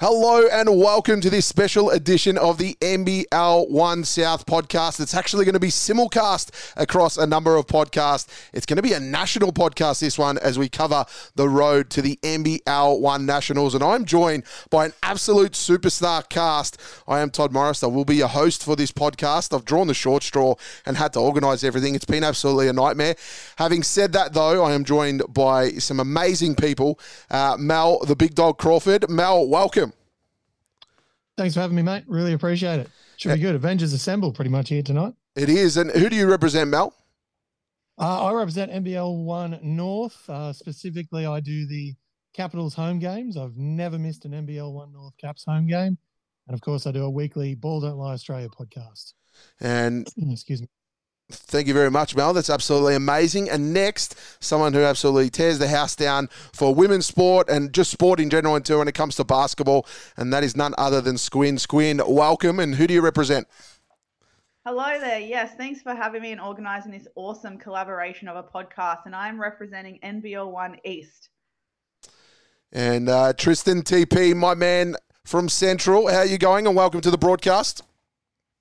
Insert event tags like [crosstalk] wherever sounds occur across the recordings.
Hello and welcome to this special edition of the NBL One South podcast. It's actually going to be simulcast across a number of podcasts. It's going to be a national podcast, this one, as we cover the road to the NBL One Nationals. And I'm joined by an absolute superstar cast. I am Todd Morris. I will be your host for this podcast. I've drawn the short straw and had to organise everything. It's been absolutely a nightmare. Having said that, though, I am joined by some amazing people. Uh, Mal, the big dog Crawford. Mal, welcome. Thanks for having me, mate. Really appreciate it. Should be good. Avengers Assemble pretty much here tonight. It is. And who do you represent, Mal? Uh, I represent NBL One North. Uh, specifically, I do the Capitals home games. I've never missed an NBL One North Caps home game. And of course, I do a weekly Ball Don't Lie Australia podcast. And [clears throat] excuse me. Thank you very much, Mal. That's absolutely amazing. And next, someone who absolutely tears the house down for women's sport and just sport in general, and too, when it comes to basketball, and that is none other than Squin. Squin, welcome. And who do you represent? Hello there. Yes, thanks for having me and organising this awesome collaboration of a podcast. And I'm representing NBL One East. And uh, Tristan TP, my man from Central. How are you going? And welcome to the broadcast.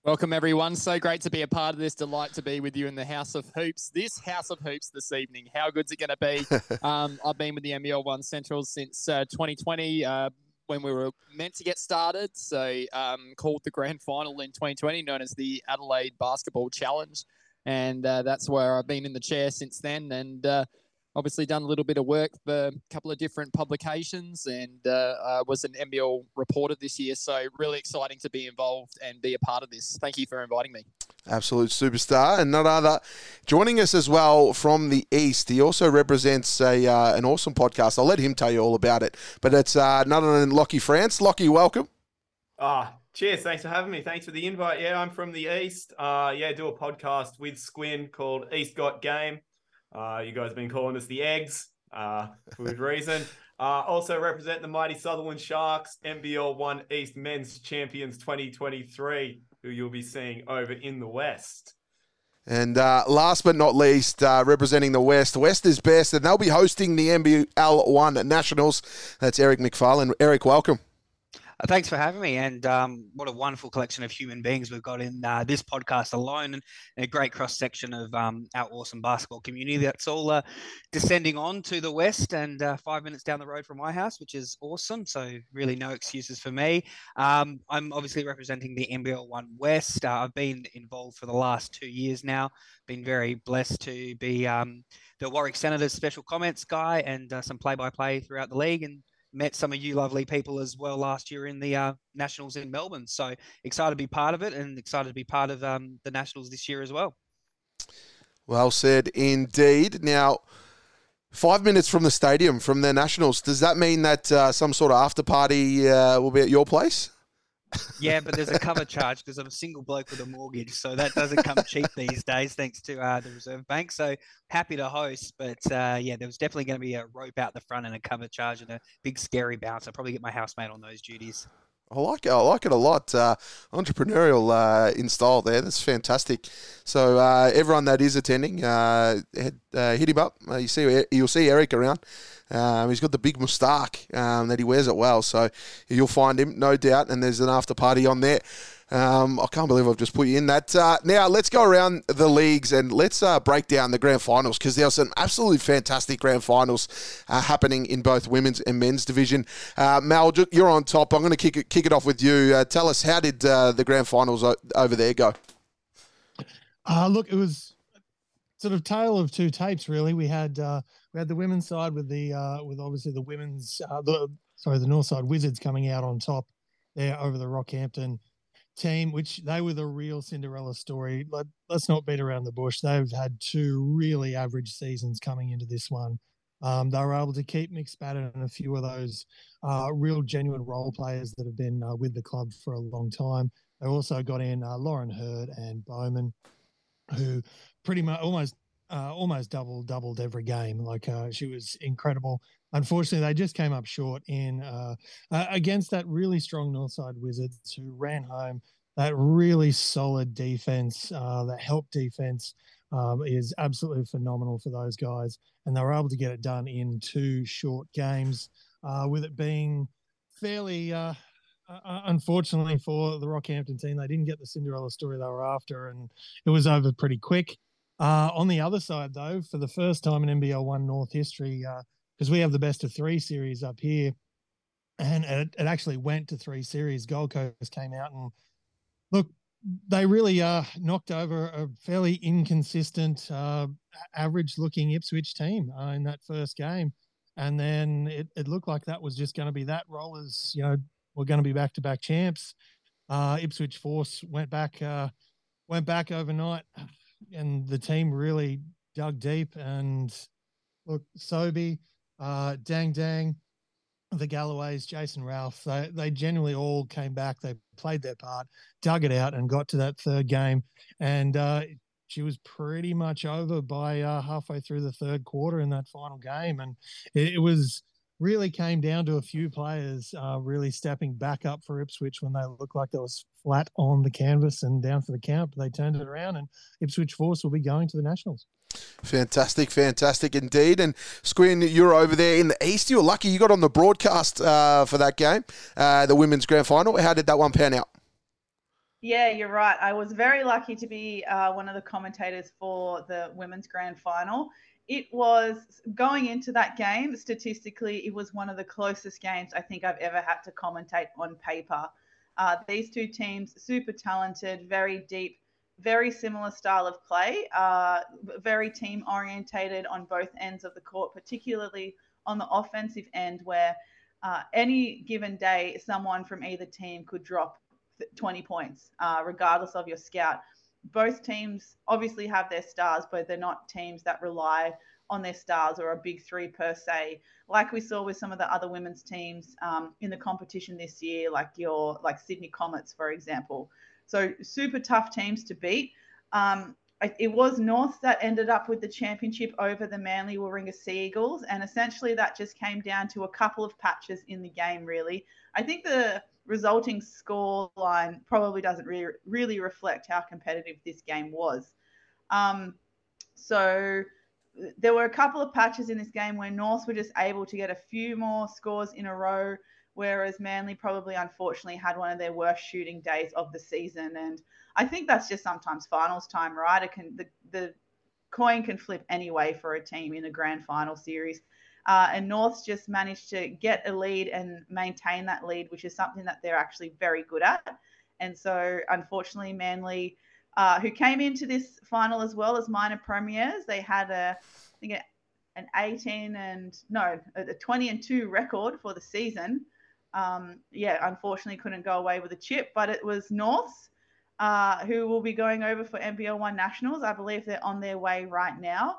Welcome, everyone. So great to be a part of this. Delight to be with you in the House of Hoops. This House of Hoops this evening. How good's it going to be? [laughs] um, I've been with the NBL One Central since uh, 2020 uh, when we were meant to get started. So, um, called the grand final in 2020, known as the Adelaide Basketball Challenge. And uh, that's where I've been in the chair since then. And uh, obviously done a little bit of work for a couple of different publications and uh, uh, was an NBL reporter this year. So really exciting to be involved and be a part of this. Thank you for inviting me. Absolute superstar, and none other joining us as well from the east. He also represents a uh, an awesome podcast. I'll let him tell you all about it. But it's uh, none other than Lachy France. Lachy, welcome. Ah, cheers. Thanks for having me. Thanks for the invite. Yeah, I'm from the east. Uh, yeah, do a podcast with Squin called East Got Game. Uh, you guys have been calling us the Eggs uh, for good reason. [laughs] Uh, also represent the mighty Sutherland Sharks, NBL One East Men's Champions 2023, who you'll be seeing over in the West. And uh, last but not least, uh, representing the West, West is best, and they'll be hosting the NBL One Nationals. That's Eric McFarlane. Eric, welcome. Thanks for having me. And um, what a wonderful collection of human beings we've got in uh, this podcast alone, and a great cross section of um, our awesome basketball community that's all uh, descending on to the west and uh, five minutes down the road from my house, which is awesome. So, really, no excuses for me. Um, I'm obviously representing the NBL One West. Uh, I've been involved for the last two years now. Been very blessed to be um, the Warwick Senators special comments guy and uh, some play by play throughout the league. And met some of you lovely people as well last year in the uh, Nationals in Melbourne. So excited to be part of it and excited to be part of um, the Nationals this year as well. Well said indeed. Now, five minutes from the stadium, from the Nationals, does that mean that uh, some sort of after party uh, will be at your place? Yeah, but there's a cover charge because I'm a single bloke with a mortgage, so that doesn't come cheap these days, thanks to uh, the Reserve Bank. So happy to host, but uh, yeah, there was definitely going to be a rope out the front and a cover charge and a big scary bounce. I'll probably get my housemate on those duties. I like it. I like it a lot. Uh, entrepreneurial uh, in style there. That's fantastic. So uh, everyone that is attending, uh, head, uh, hit him up. Uh, you see, you'll see Eric around. Um, he's got the big moustache um, that he wears it well, so you'll find him, no doubt. And there's an after party on there. Um, I can't believe I've just put you in that. Uh, now, let's go around the leagues and let's uh, break down the grand finals because there are some absolutely fantastic grand finals uh, happening in both women's and men's division. Uh, Mal, you're on top. I'm going to kick it, kick it off with you. Uh, tell us, how did uh, the grand finals over there go? look, it was sort of tale of two tapes, really. We had we had the women's side with the with obviously the women's the sorry the north side Wizards coming out on top there over the Rockhampton team, which they were the real Cinderella story. Let, us not beat around the bush. They've had two really average seasons coming into this one. Um, they were able to keep Mick Spatter and a few of those uh, real genuine role players that have been uh, with the club for a long time. They also got in uh, Lauren Hurd and Bowman, who pretty much almost uh, almost double doubled every game. Like uh, she was incredible. Unfortunately, they just came up short in uh, uh, against that really strong Northside Wizards who ran home. That really solid defense, uh, that help defense um, is absolutely phenomenal for those guys, and they were able to get it done in two short games, uh, with it being fairly unfortunately for the Rockhampton team, they didn't get the Cinderella story they were after, and it was over pretty quick. Uh, on the other side, though, for the first time in NBL One North history, because uh, we have the best of three series up here, and it, it, actually went to three series. Gold Coast came out and look, they really uh, knocked over a fairly inconsistent, uh, average-looking Ipswich team uh, in that first game, and then it, it looked like that was just going to be that. Rollers, you know, were going to be back-to-back champs. Uh, Ipswich Force went back, went back overnight, and the team really dug deep. And look, Sobe, uh, Dang Dang, the Galloways, Jason Ralph, they, they generally all came back. They played their part, dug it out, and got to that third game. And uh, she was pretty much over by uh, halfway through the third quarter in that final game. And it, it was really came down to a few players uh, really stepping back up for Ipswich when they looked like they was flat on the canvas and down for the count. But they turned it around, and Ipswich Force will be going to the Nationals. Fantastic, fantastic indeed. And Squin, you're over there in the East. You were lucky you got on the broadcast uh, for that game, uh, the women's grand final. How did that one pan out? Yeah, you're right. I was very lucky to be uh, one of the commentators for the women's grand final. It was going into that game, statistically, it was one of the closest games I think I've ever had to commentate on paper. Uh, these two teams, super talented, very deep very similar style of play, uh, very team orientated on both ends of the court, particularly on the offensive end, where uh, any given day, someone from either team could drop 20 points, uh, regardless of your scout. Both teams obviously have their stars, but they're not teams that rely on their stars or a big three per se, like we saw with some of the other women's teams um, in the competition this year, like your like Sydney Comets, for example. So super tough teams to beat. Um, it was North that ended up with the championship over the Manly Warringah Sea Eagles, and essentially that just came down to a couple of patches in the game. Really, I think the resulting score line probably doesn't re- really reflect how competitive this game was. Um, so there were a couple of patches in this game where North were just able to get a few more scores in a row whereas Manly probably unfortunately had one of their worst shooting days of the season. And I think that's just sometimes finals time, right? It can the, the coin can flip anyway for a team in a grand final series. Uh, and North's just managed to get a lead and maintain that lead, which is something that they're actually very good at. And so, unfortunately, Manly, uh, who came into this final as well as minor premiers, they had a, I think, an 18 and no, a 20 and 2 record for the season um, yeah, unfortunately couldn't go away with a chip, but it was Norths uh, who will be going over for NBL One Nationals. I believe they're on their way right now.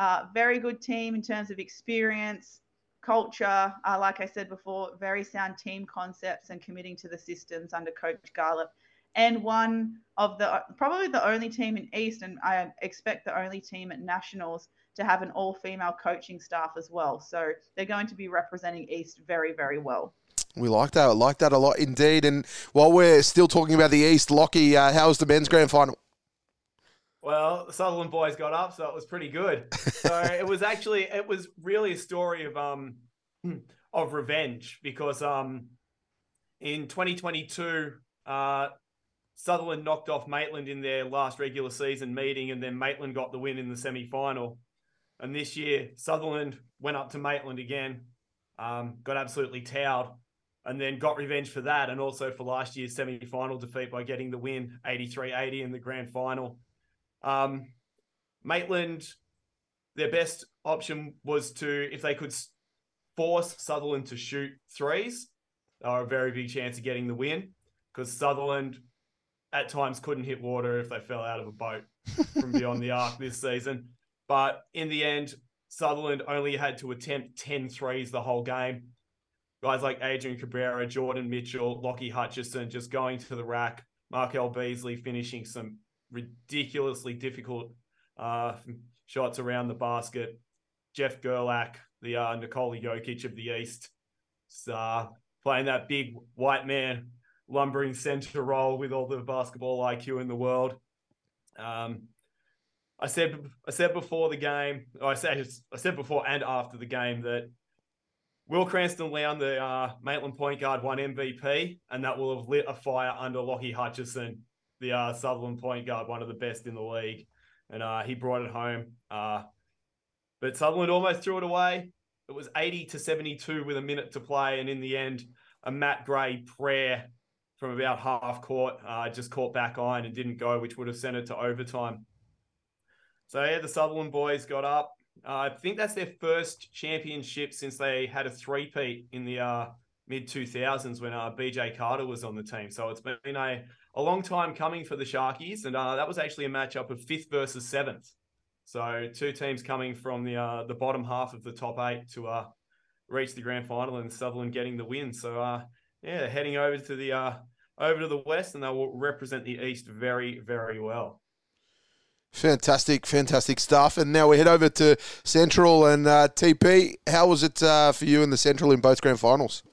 Uh, very good team in terms of experience, culture. Uh, like I said before, very sound team concepts and committing to the systems under Coach Garlip. And one of the probably the only team in East, and I expect the only team at Nationals to have an all female coaching staff as well. So they're going to be representing East very, very well. We like that. I like that a lot indeed. And while we're still talking about the East, Lockie, uh, how was the men's grand final? Well, the Sutherland boys got up, so it was pretty good. So it was actually it was really a story of um [clears throat] of revenge because um in 2022 uh Sutherland knocked off Maitland in their last regular season meeting, and then Maitland got the win in the semi final. And this year, Sutherland went up to Maitland again, um, got absolutely towed, and then got revenge for that and also for last year's semi-final defeat by getting the win 83-80 in the grand final. Um, Maitland, their best option was to, if they could force Sutherland to shoot threes, they were a very big chance of getting the win because Sutherland at times couldn't hit water if they fell out of a boat from beyond the arc this season. But in the end, Sutherland only had to attempt 10 threes the whole game guys like Adrian Cabrera, Jordan Mitchell, Lockie Hutchison just going to the rack, Markel Beasley finishing some ridiculously difficult uh, shots around the basket. Jeff Gerlach, the uh, Nikola Jokic of the East, uh, playing that big white man lumbering center role with all the basketball IQ in the world. Um, I said I said before the game, I said I said before and after the game that Will Cranston Lown, the uh, Maitland point guard, won MVP, and that will have lit a fire under Lockie Hutchison, the uh, Sutherland point guard, one of the best in the league. And uh, he brought it home. Uh, but Sutherland almost threw it away. It was 80 to 72 with a minute to play. And in the end, a Matt Gray prayer from about half court uh, just caught back iron and didn't go, which would have sent it to overtime. So, yeah, the Sutherland boys got up. Uh, I think that's their first championship since they had a three-peat in the uh, mid 2000s when uh, BJ Carter was on the team. So it's been a, a long time coming for the Sharkies, and uh, that was actually a matchup of fifth versus seventh. So two teams coming from the uh, the bottom half of the top eight to uh, reach the grand final, and Sutherland getting the win. So uh, yeah, heading over to the uh, over to the west, and they will represent the east very very well. Fantastic, fantastic stuff. And now we head over to Central and uh, TP. How was it uh, for you in the Central in both grand finals?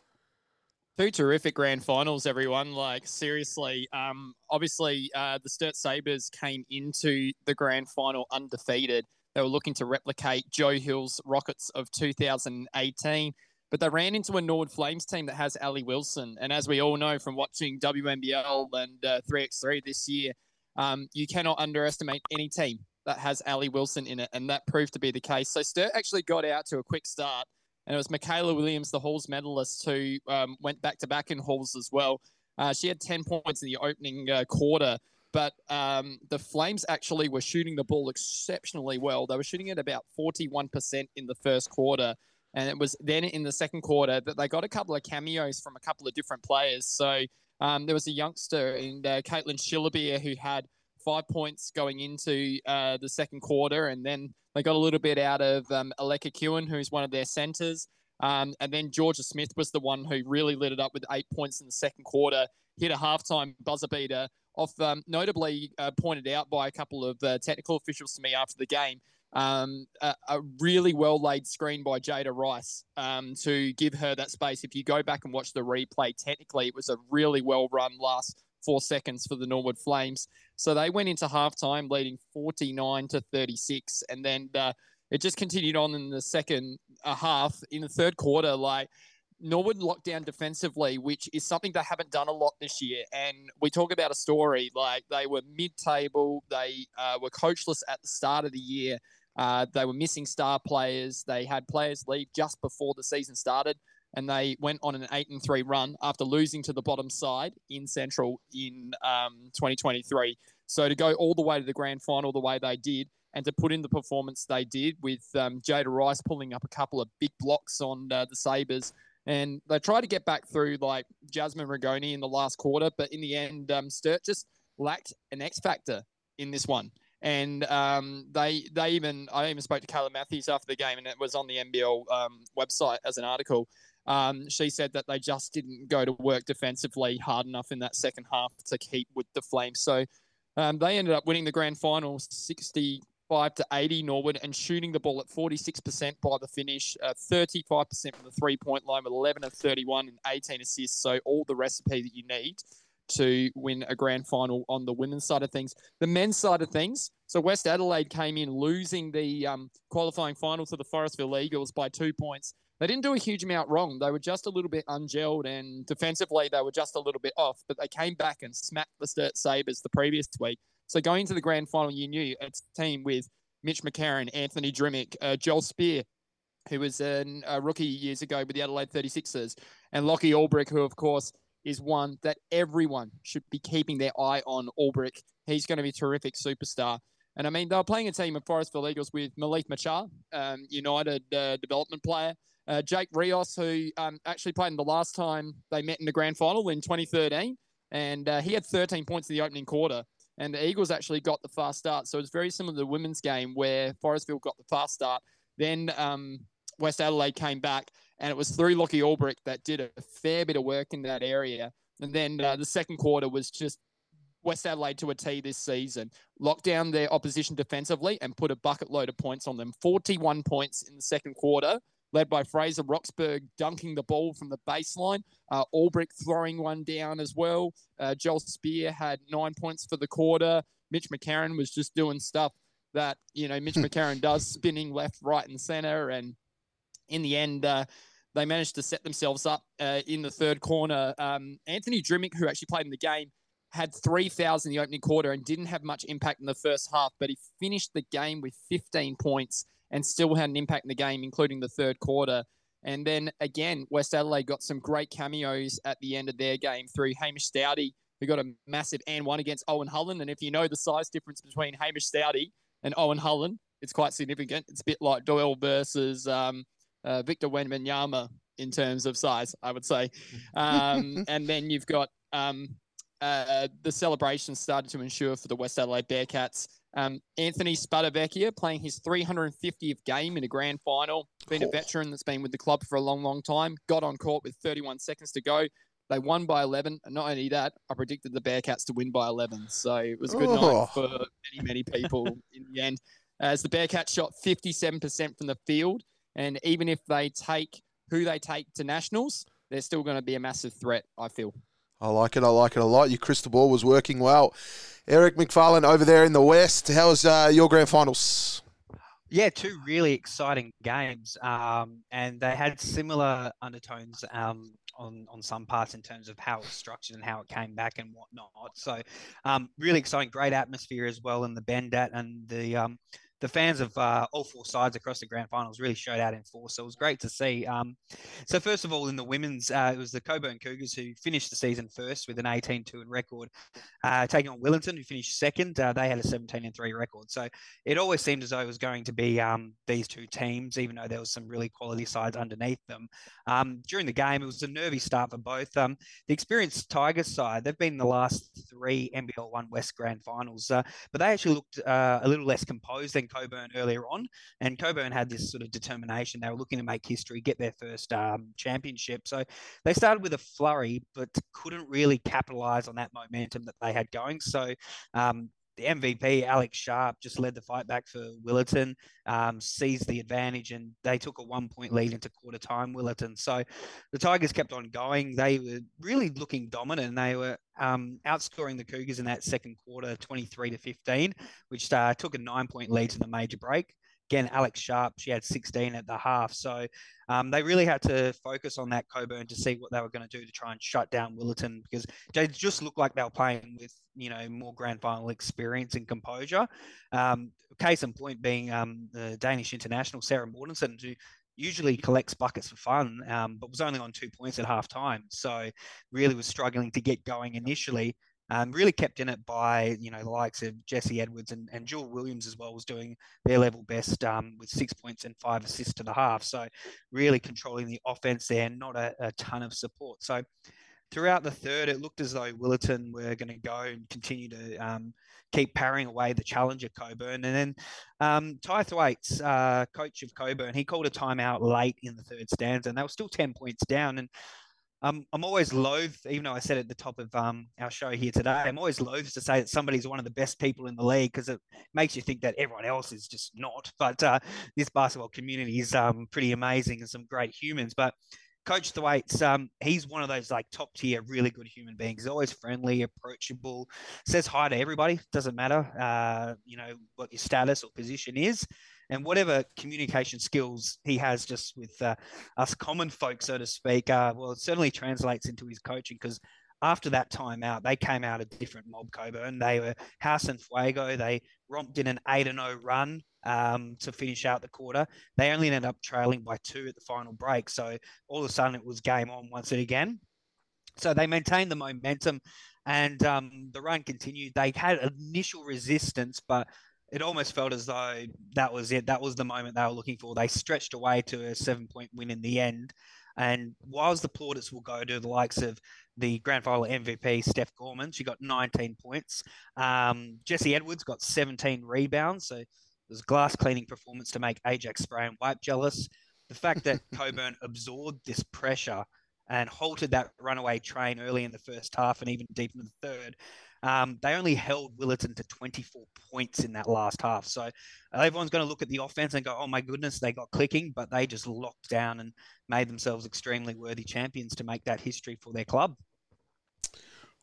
Two terrific grand finals, everyone. Like seriously, um, obviously uh, the Sturt Sabres came into the grand final undefeated. They were looking to replicate Joe Hill's Rockets of 2018, but they ran into a Nord Flames team that has Ali Wilson. And as we all know from watching WNBL and uh, 3x3 this year, um, you cannot underestimate any team that has Ali Wilson in it, and that proved to be the case. So Sturt actually got out to a quick start and it was Michaela Williams, the Halls medalist, who um, went back to back in Halls as well. Uh, she had 10 points in the opening uh, quarter, but um, the Flames actually were shooting the ball exceptionally well. They were shooting at about 41% in the first quarter. And it was then in the second quarter that they got a couple of cameos from a couple of different players. So um, there was a youngster in uh, Caitlin Schillerbeer who had five points going into uh, the second quarter, and then they got a little bit out of um, Aleka Kewen, who's one of their centers. Um, and then Georgia Smith was the one who really lit it up with eight points in the second quarter, hit a halftime buzzer beater off, um, notably uh, pointed out by a couple of uh, technical officials to me after the game. Um, a, a, really well laid screen by Jada Rice um, to give her that space. If you go back and watch the replay, technically it was a really well run last four seconds for the Norwood Flames. So they went into halftime leading 49 to 36. And then uh, it just continued on in the second uh, half. In the third quarter, like Norwood locked down defensively, which is something they haven't done a lot this year. And we talk about a story like they were mid table, they uh, were coachless at the start of the year. Uh, they were missing star players. They had players leave just before the season started and they went on an eight and three run after losing to the bottom side in Central in um, 2023. So to go all the way to the grand final the way they did, and to put in the performance they did with um, Jada Rice pulling up a couple of big blocks on uh, the Sabres. And they tried to get back through like Jasmine Rigoni in the last quarter, but in the end, um, Sturt just lacked an X factor in this one. And um, they they even I even spoke to Kayla Matthews after the game, and it was on the NBL um, website as an article. Um, she said that they just didn't go to work defensively hard enough in that second half to keep with the Flames. So um, they ended up winning the grand final 65 to 80 Norwood and shooting the ball at 46% by the finish, uh, 35% from the three point line with 11 of 31 and 18 assists. So all the recipe that you need to win a grand final on the women's side of things. The men's side of things, so West Adelaide came in losing the um, qualifying final to the Forestville Eagles by two points they didn't do a huge amount wrong. They were just a little bit ungelled and defensively they were just a little bit off, but they came back and smacked the Sturt Sabres the previous week. So going into the grand final, you knew it's a team with Mitch McCarron, Anthony Drmic, uh, Joel Spear, who was an, a rookie years ago with the Adelaide 36ers, and Lockie Olbrich, who, of course, is one that everyone should be keeping their eye on. Olbrich, he's going to be a terrific superstar. And I mean, they were playing a team of Forestville Eagles with Malik Machar, um, United uh, development player, uh, Jake Rios, who um, actually played in the last time they met in the grand final in 2013, and uh, he had 13 points in the opening quarter. And the Eagles actually got the fast start. So it's very similar to the women's game where Forestville got the fast start. Then um, West Adelaide came back, and it was through Lockie Olbrich that did a fair bit of work in that area. And then uh, the second quarter was just West Adelaide to a T this season. Locked down their opposition defensively and put a bucket load of points on them. 41 points in the second quarter led by Fraser Roxburgh dunking the ball from the baseline. Uh, throwing one down as well. Uh, Joel Spear had nine points for the quarter. Mitch McCarron was just doing stuff that, you know, Mitch [laughs] McCarron does, spinning left, right, and center. And in the end, uh, they managed to set themselves up uh, in the third corner. Um, Anthony Drmic, who actually played in the game, had three fouls in the opening quarter and didn't have much impact in the first half, but he finished the game with 15 points and still had an impact in the game, including the third quarter. And then again, West Adelaide got some great cameos at the end of their game through Hamish Stouty, who got a massive and one against Owen Hullen. And if you know the size difference between Hamish Stouty and Owen Hullen, it's quite significant. It's a bit like Doyle versus um, uh, Victor Wembanyama in terms of size, I would say. Um, [laughs] and then you've got um, uh, the celebrations started to ensure for the West Adelaide Bearcats. Um, Anthony Spadavecchia playing his 350th game in a grand final, been a veteran that's been with the club for a long, long time, got on court with 31 seconds to go. They won by 11. And not only that, I predicted the Bearcats to win by 11. So it was a good Oh. night for many, many people [laughs] in the end. As the Bearcats shot 57% from the field. And even if they take who they take to nationals, they're still going to be a massive threat, I feel. I like it. I like it a lot. Your crystal ball was working well. Eric McFarlane over there in the West. How was uh, your grand finals? Yeah, two really exciting games, um, and they had similar undertones um, on on some parts in terms of how it was structured and how it came back and whatnot. So, um, really exciting, great atmosphere as well in the Bendat, and the um, the fans of uh, all four sides across the grand finals really showed out in force. So it was great to see. Um, so first of all, in the women's, uh, it was the Cockburn Cougars who finished the season first with an 18-2 in record, uh, taking on Willetton, who finished second. Uh, they had a 17 3 record. So it always seemed as though it was going to be um, these two teams, even though there was some really quality sides underneath them. Um, during the game, it was a nervy start for both. Um, the experienced Tigers side, they've been in the last three NBL One West Grand Finals, uh, but they actually looked uh, a little less composed than Cockburn earlier on. And Cockburn had this sort of determination; they were looking to make history, get their first um, championship. So they started with a flurry, but couldn't really capitalize on that momentum that they had going. So um, the MVP, Alex Sharp, just led the fight back for Willetton, um, seized the advantage, and they took a one point lead into quarter time, Willetton. So the Tigers kept on going. They were really looking dominant, and they were um, outscoring the Cougars in that second quarter, 23 to 15, which uh, took a nine point lead to the major break. Again, Alex Sharp, she had 16 at the half. So um, they really had to focus on that Cockburn to see what they were going to do to try and shut down Willetton because they just looked like they were playing with, you know, more grand final experience and composure. Um, case in point being um, the Danish international, Sarah Mortensen, who usually collects buckets for fun, um, but was only on two points at half time. So really was struggling to get going initially. Um, really kept in it by you know the likes of Jesse Edwards and, and Jewel Williams as well was doing their level best um, with six points and five assists to the half. So really controlling the offense there, not a, a ton of support. So throughout the third, it looked as though Willetton were going to go and continue to um, keep parrying away the challenger Cockburn. And then um, Ty Thwaites, uh, coach of Cockburn, he called a timeout late in the third stanza, and they were still 10 points down. And um, I'm always loath, even though I said at the top of um, our show here today, I'm always loath to say that somebody's one of the best people in the league because it makes you think that everyone else is just not. But uh, this basketball community is um, pretty amazing and some great humans. But Coach Thwaites, um, he's one of those like top tier, really good human beings. He's always friendly, approachable, says hi to everybody. Doesn't matter, uh, you know, what your status or position is, and whatever communication skills he has, just with uh, us common folk, so to speak. Uh, well, it certainly translates into his coaching because after that time out, they came out a different mob Cockburn. They were house and fuego. They romped in an 8 and 0 run um, to finish out the quarter. They only ended up trailing by two at the final break. So all of a sudden it was game on once again. So they maintained the momentum and um, the run continued. They had initial resistance, but it almost felt as though that was it. That was the moment they were looking for. They stretched away to a seven point win in the end. And whilst the plaudits will go to the likes of the grand final MVP, Steph Gorman, she got 19 points. Um, Jesse Edwards got 17 rebounds. So it was glass cleaning performance to make Ajax Spray and White jealous. The fact that [laughs] Cockburn absorbed this pressure and halted that runaway train early in the first half and even deep in the third. Um, they only held Willetton to 24 points in that last half. So everyone's going to look at the offense and go, oh my goodness, they got clicking, but they just locked down and made themselves extremely worthy champions to make that history for their club.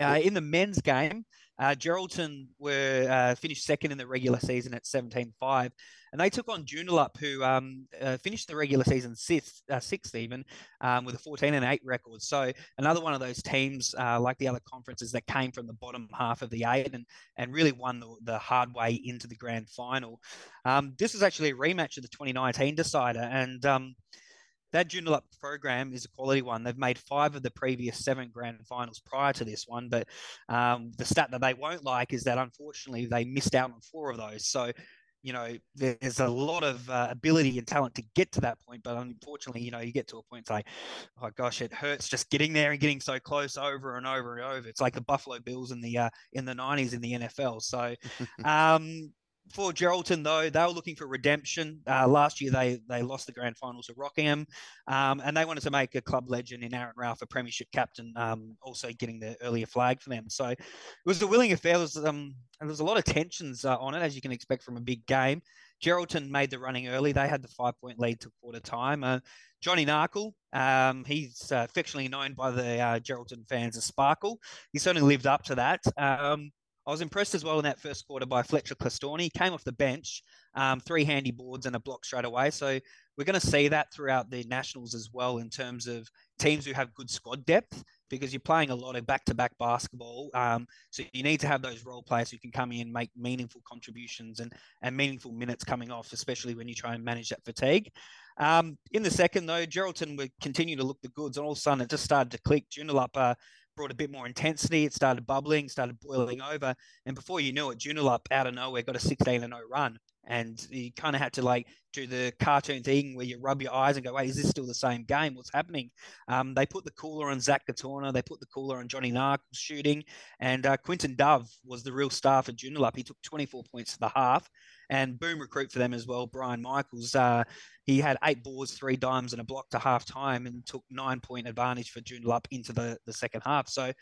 Uh, in the men's game, Uh, Geraldton were uh, finished second in the regular season at 17-5, and they took on Joondalup, who um, uh, finished the regular season sixth, uh, sixth even, um, with a 14 and 8 record. So another one of those teams, uh, like the other conferences, that came from the bottom half of the eight and, and really won the, the hard way into the grand final. Um, this was actually a rematch of the 2019 decider, and um, that Joondalup program is a quality one. They've made five of the previous seven grand finals prior to this one, but um, the stat that they won't like is that unfortunately they missed out on four of those. So you know, there's a lot of uh, ability and talent to get to that point, but unfortunately, you know, you get to a point like, oh gosh, it hurts just getting there and getting so close over and over and over. It's like the Buffalo Bills in the uh, in the '90s in the NFL. So, [laughs] um, for Geraldton, though, they were looking for redemption. Uh, last year, they they lost the grand finals to Rockingham, um, and they wanted to make a club legend in Aaron Ralph a premiership captain, um, also getting the earlier flag for them. So it was a willing affair. There was, um, and there was a lot of tensions uh, on it, as you can expect from a big game. Geraldton made the running early. They had the five point lead to quarter time. Uh, Johnny Narkle, um, he's uh, affectionately known by the uh, Geraldton fans as Sparkle. He certainly lived up to that. Um, I was impressed as well in that first quarter by Fletcher Clestorni. He came off the bench, um, three handy boards and a block straight away. So we're going to see that throughout the Nationals as well in terms of teams who have good squad depth because you're playing a lot of back-to-back basketball. Um, so you need to have those role players who can come in, and make meaningful contributions and, and meaningful minutes coming off, especially when you try and manage that fatigue. Um, in the second, though, Geraldton would continue to look the goods, and all of a sudden it just started to click. Joondalup uh, brought a bit more intensity. It started bubbling, started boiling over, and before you knew it, Joondalup out of nowhere got a 16 0 run. And you kind of had to like do the cartoon thing where you rub your eyes and go, wait, is this still the same game? What's happening? Um, they put the cooler on Zach Gatorna. They put the cooler on Johnny Nark shooting. And uh, Quinton Dove was the real star for Joondalup. He took 24 points to the half and boom recruit for them as well. Brian Michaels, uh, he had eight boards, three dimes, and a block to half time, and took nine point advantage for Joondalup into the the second half. So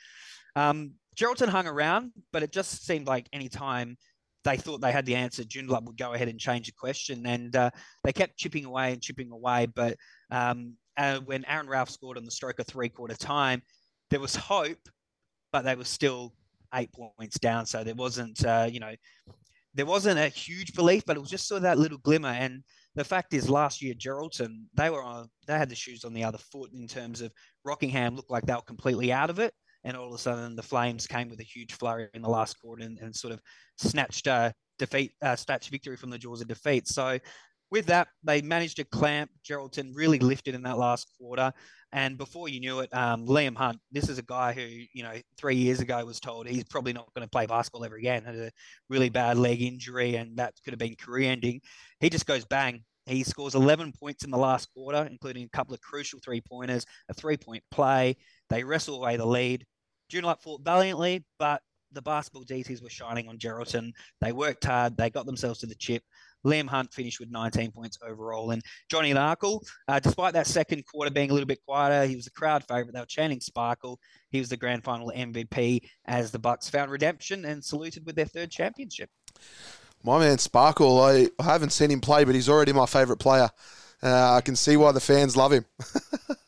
um, Geraldton hung around, but it just seemed like any time they thought they had the answer, Joondalup would go ahead and change the question, and uh, they kept chipping away and chipping away. But um, uh, when Aaron Ralph scored on the stroke of three quarter time, there was hope, but they were still eight points down. So there wasn't, uh, you know, there wasn't a huge belief, but it was just sort of that little glimmer. And the fact is, last year Geraldton they were on, they had the shoes on the other foot in terms of Rockingham looked like they were completely out of it, and all of a sudden the Flames came with a huge flurry in the last quarter and, and sort of snatched uh, defeat, uh, snatched victory from the jaws of defeat. So with that, they managed to clamp. Geraldton really lifted in that last quarter. And before you knew it, um, Liam Hunt, this is a guy who, you know, three years ago was told he's probably not going to play basketball ever again, had a really bad leg injury, and that could have been career ending. He just goes bang. He scores 11 points in the last quarter, including a couple of crucial three pointers, a three point play. They wrestle away the lead. Joondalup fought valiantly, but the basketball DTs were shining on Geraldton. They worked hard. They got themselves to the chip. Liam Hunt finished with 19 points overall. And Johnny Narkle, uh, despite that second quarter being a little bit quieter, he was the crowd favourite. They were chanting Sparkle. He was the grand final MVP as the Bucks found redemption and saluted with their third championship. My man Sparkle, I, I haven't seen him play, but he's already my favourite player. Uh, I can see why the fans love him. [laughs]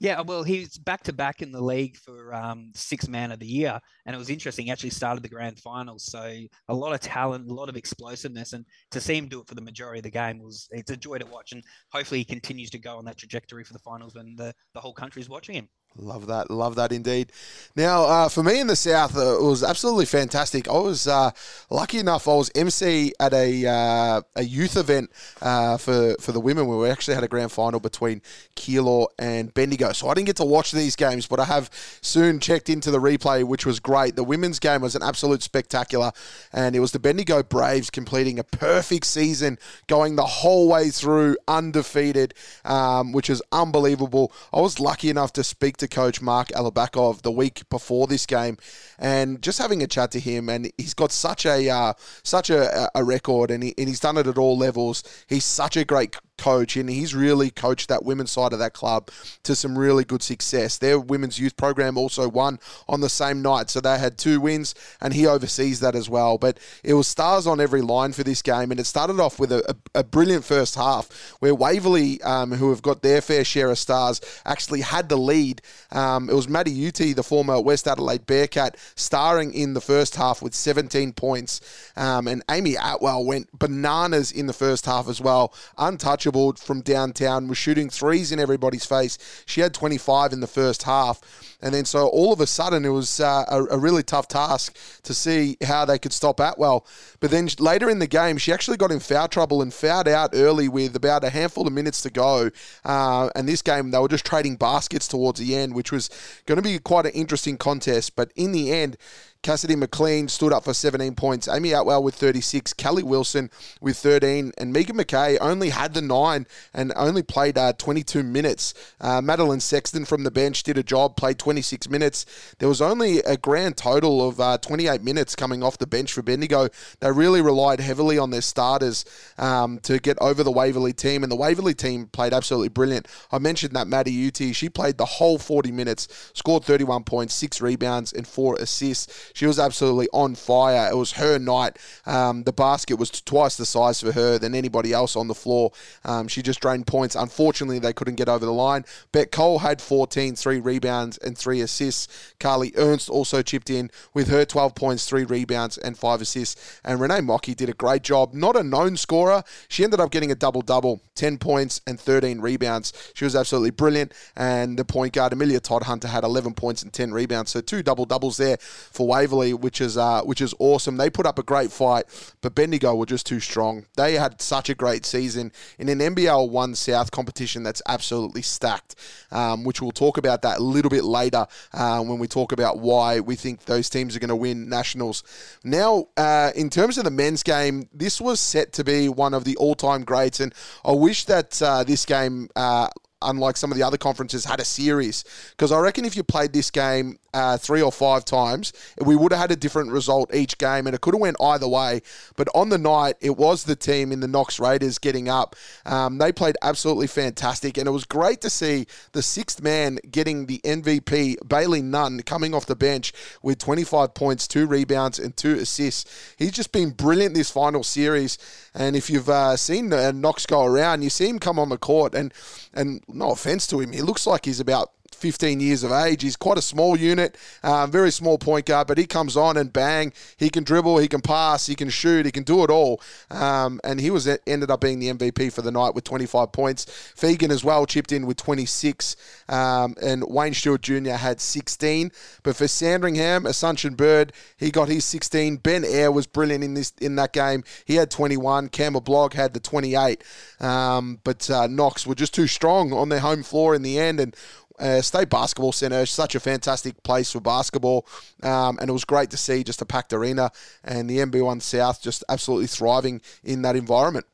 Yeah, well, he's back to back in the league for um, six man of the year, and it was interesting. He actually started the grand finals, so a lot of talent, a lot of explosiveness, and to see him do it for the majority of the game was it's a joy to watch. And hopefully, he continues to go on that trajectory for the finals when the the whole country is watching him. Love that, love that indeed. Now, uh, for me in the south, uh, it was absolutely fantastic. I was uh, lucky enough; I was MC at a uh, a youth event uh, for for the women, where we actually had a grand final between Keilor and Bendigo. So I didn't get to watch these games, but I have soon checked into the replay, which was great. The women's game was an absolute spectacular, and it was the Bendigo Braves completing a perfect season, going the whole way through undefeated, um, which is unbelievable. I was lucky enough to speak to coach Mark Alabakov the week before this game, and just having a chat to him, and he's got such a uh, such a, a record, and, he, and he's done it at all levels. He's such a great coach, and he's really coached that women's side of that club to some really good success. Their women's youth program also won on the same night, so they had two wins, and he oversees that as well. But it was stars on every line for this game, and it started off with a, a, a brilliant first half where Waverley, um, who have got their fair share of stars, actually had the lead. Um, it was Maddie Uti, the former West Adelaide Bearcat, starring in the first half with 17 points, um, and Amy Atwell went bananas in the first half as well. Untouchable from downtown, was shooting threes in everybody's face. She had 25 in the first half. And then so all of a sudden it was uh, a, a, really tough task to see how they could stop Atwell. But then later in the game, she actually got in foul trouble and fouled out early with about a handful of minutes to go. Uh, and this game, they were just trading baskets towards the end, which was going to be quite an interesting contest. But in the end, Cassidy McLean stood up for 17 points. Amy Atwell with 36. Kelly Wilson with 13. And Megan McKay only had the nine and only played uh, 22 minutes. Uh, Madeline Sexton from the bench did a job, played 26 minutes. There was only a grand total of uh, 28 minutes coming off the bench for Bendigo. They really relied heavily on their starters um, to get over the Waverley team. And the Waverley team played absolutely brilliant. I mentioned that Maddie Uti, she played the whole 40 minutes, scored 31 points, six rebounds, and four assists. She was absolutely on fire. It was her night. Um, the basket was twice the size for her than anybody else on the floor. Um, she just drained points. Unfortunately, they couldn't get over the line. Bet Cole had 14, three rebounds and three assists. Carly Ernst also chipped in with her 12 points, three rebounds, and five assists. And Renee Mocky did a great job. Not a known scorer. She ended up getting a double double 10 points and 13 rebounds. She was absolutely brilliant. And the point guard, Amelia Todhunter, had 11 points and 10 rebounds. So two double doubles there for Waverley, which is uh, which is awesome. They put up a great fight, but Bendigo were just too strong. They had such a great season in an NBL One South competition that's absolutely stacked, um, which we'll talk about that a little bit later uh, when we talk about why we think those teams are going to win nationals. Now, uh, in terms of the men's game, this was set to be one of the all-time greats, and I wish that uh, this game uh, unlike some of the other conferences, had a series. Because I reckon if you played this game uh, three or five times, we would have had a different result each game, and it could have went either way. But on the night, it was the team in the Knox Raiders getting up. Um, they played absolutely fantastic, and it was great to see the sixth man getting the MVP, Bailey Nunn, coming off the bench with 25 points, two rebounds, and two assists. He's just been brilliant this final series, and if you've uh, seen uh, Knox go around, you see him come on the court, and and no offense to him, he looks like he's about 15 years of age. He's quite a small unit, um, very small point guard, but he comes on and bang, he can dribble, he can pass, he can shoot, he can do it all. Um, and he was ended up being the MVP for the night with 25 points. Fegan as well chipped in with 26, um, and Wayne Stewart Jr. had 16. But for Sandringham, Assumption Bird, he got his 16. Ben Air was brilliant in this in that game. He had 21. Campbell Blog had the 28. Um, but uh, Knox were just too strong on their home floor in the end, and uh, State Basketball Centre, such a fantastic place for basketball, um, and it was great to see just a packed arena and the MB1 South just absolutely thriving in that environment.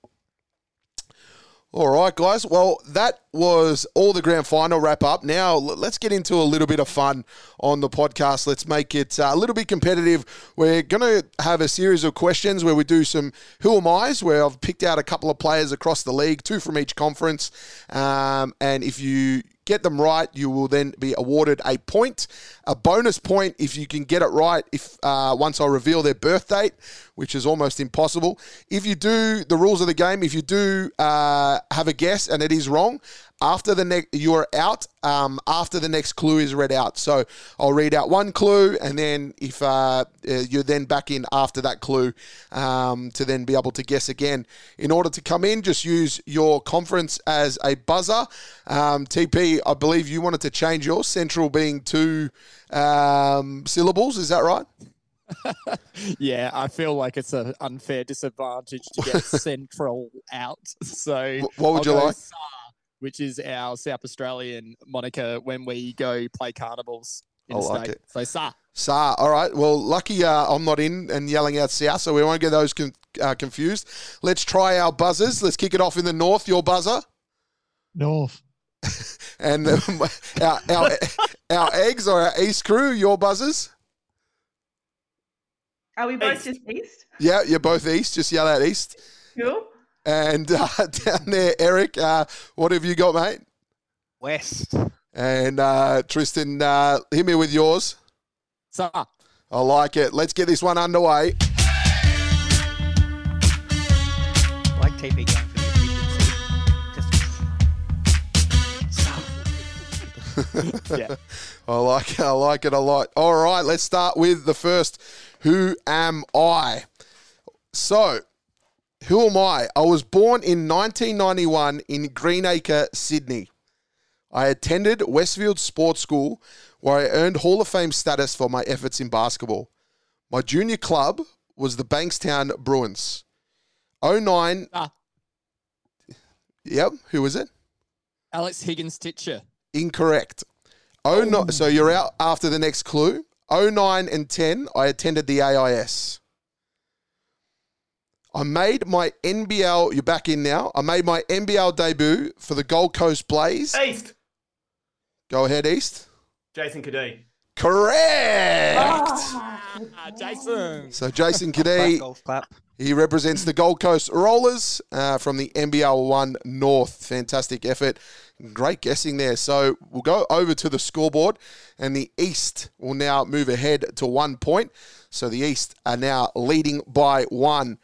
All right, guys. Well, that was all the grand final wrap up. Now, let's get into a little bit of fun on the podcast. Let's make it uh, a little bit competitive. We're going to have a series of questions where we do some Who Am I's, where I've picked out a couple of players across the league, two from each conference. Um, and if you get them right, you will then be awarded a point, a bonus point if you can get it right. If uh, once I reveal their birth date, which is almost impossible. If you do the rules of the game, if you do uh, have a guess and it is wrong, after the next you are out um, after the next clue is read out. So i'll read out one clue and then if uh, uh, you're then back in after that clue um, to then be able to guess again. In order to come in just use your conference as a buzzer. Um, tp i believe you wanted to change your central being two um, syllables. Is that right? [laughs] Yeah, I feel like it's an unfair disadvantage to get [laughs] Central out. So, what would I'll you like? Which is our South Australian moniker when we go play carnivals in I the like state. It. So Sa. Sa. All right. Well, lucky uh, I'm not in and yelling out South, so we won't get those con- uh, confused. Let's try our buzzers. Let's kick it off in the north. Your buzzer. North. [laughs] and um, [laughs] our, our, our eggs or our east crew. Your buzzers. Are we both east. just east? Yeah, you're both east. Just yell out east. Cool. And uh, [laughs] down there, Eric, uh, what have you got, mate? West. And uh, Tristan, uh, hit me with yours. So, I like it. Let's get this one underway. I like TP going for the efficiency. Just. yeah. [laughs] I like it. I like it a lot. All right, let's start with the first. Who am I? So, who am I? I was born in 1991 in Greenacre, Sydney. I attended Westfield Sports School where I earned Hall of Fame status for my efforts in basketball. My junior club was the Bankstown Bruins. 09. Ah. Yep, who was it? Alex Higgins Titcher. Incorrect. Oh no! So you're out after the next clue. 09 and 10, I attended the AIS. I made my NBL. You're back in now. I made my NBL debut for the Gold Coast Blaze. East. Go ahead, East. Jason Cadee. Correct. Ah, Jason. So Jason Clap, Cadee, golf clap. he represents the Gold Coast Rollers uh, from the NBL One North. Fantastic effort. Great guessing there. So we'll go over to the scoreboard, and the East will now move ahead to one point. So the East are now leading by one.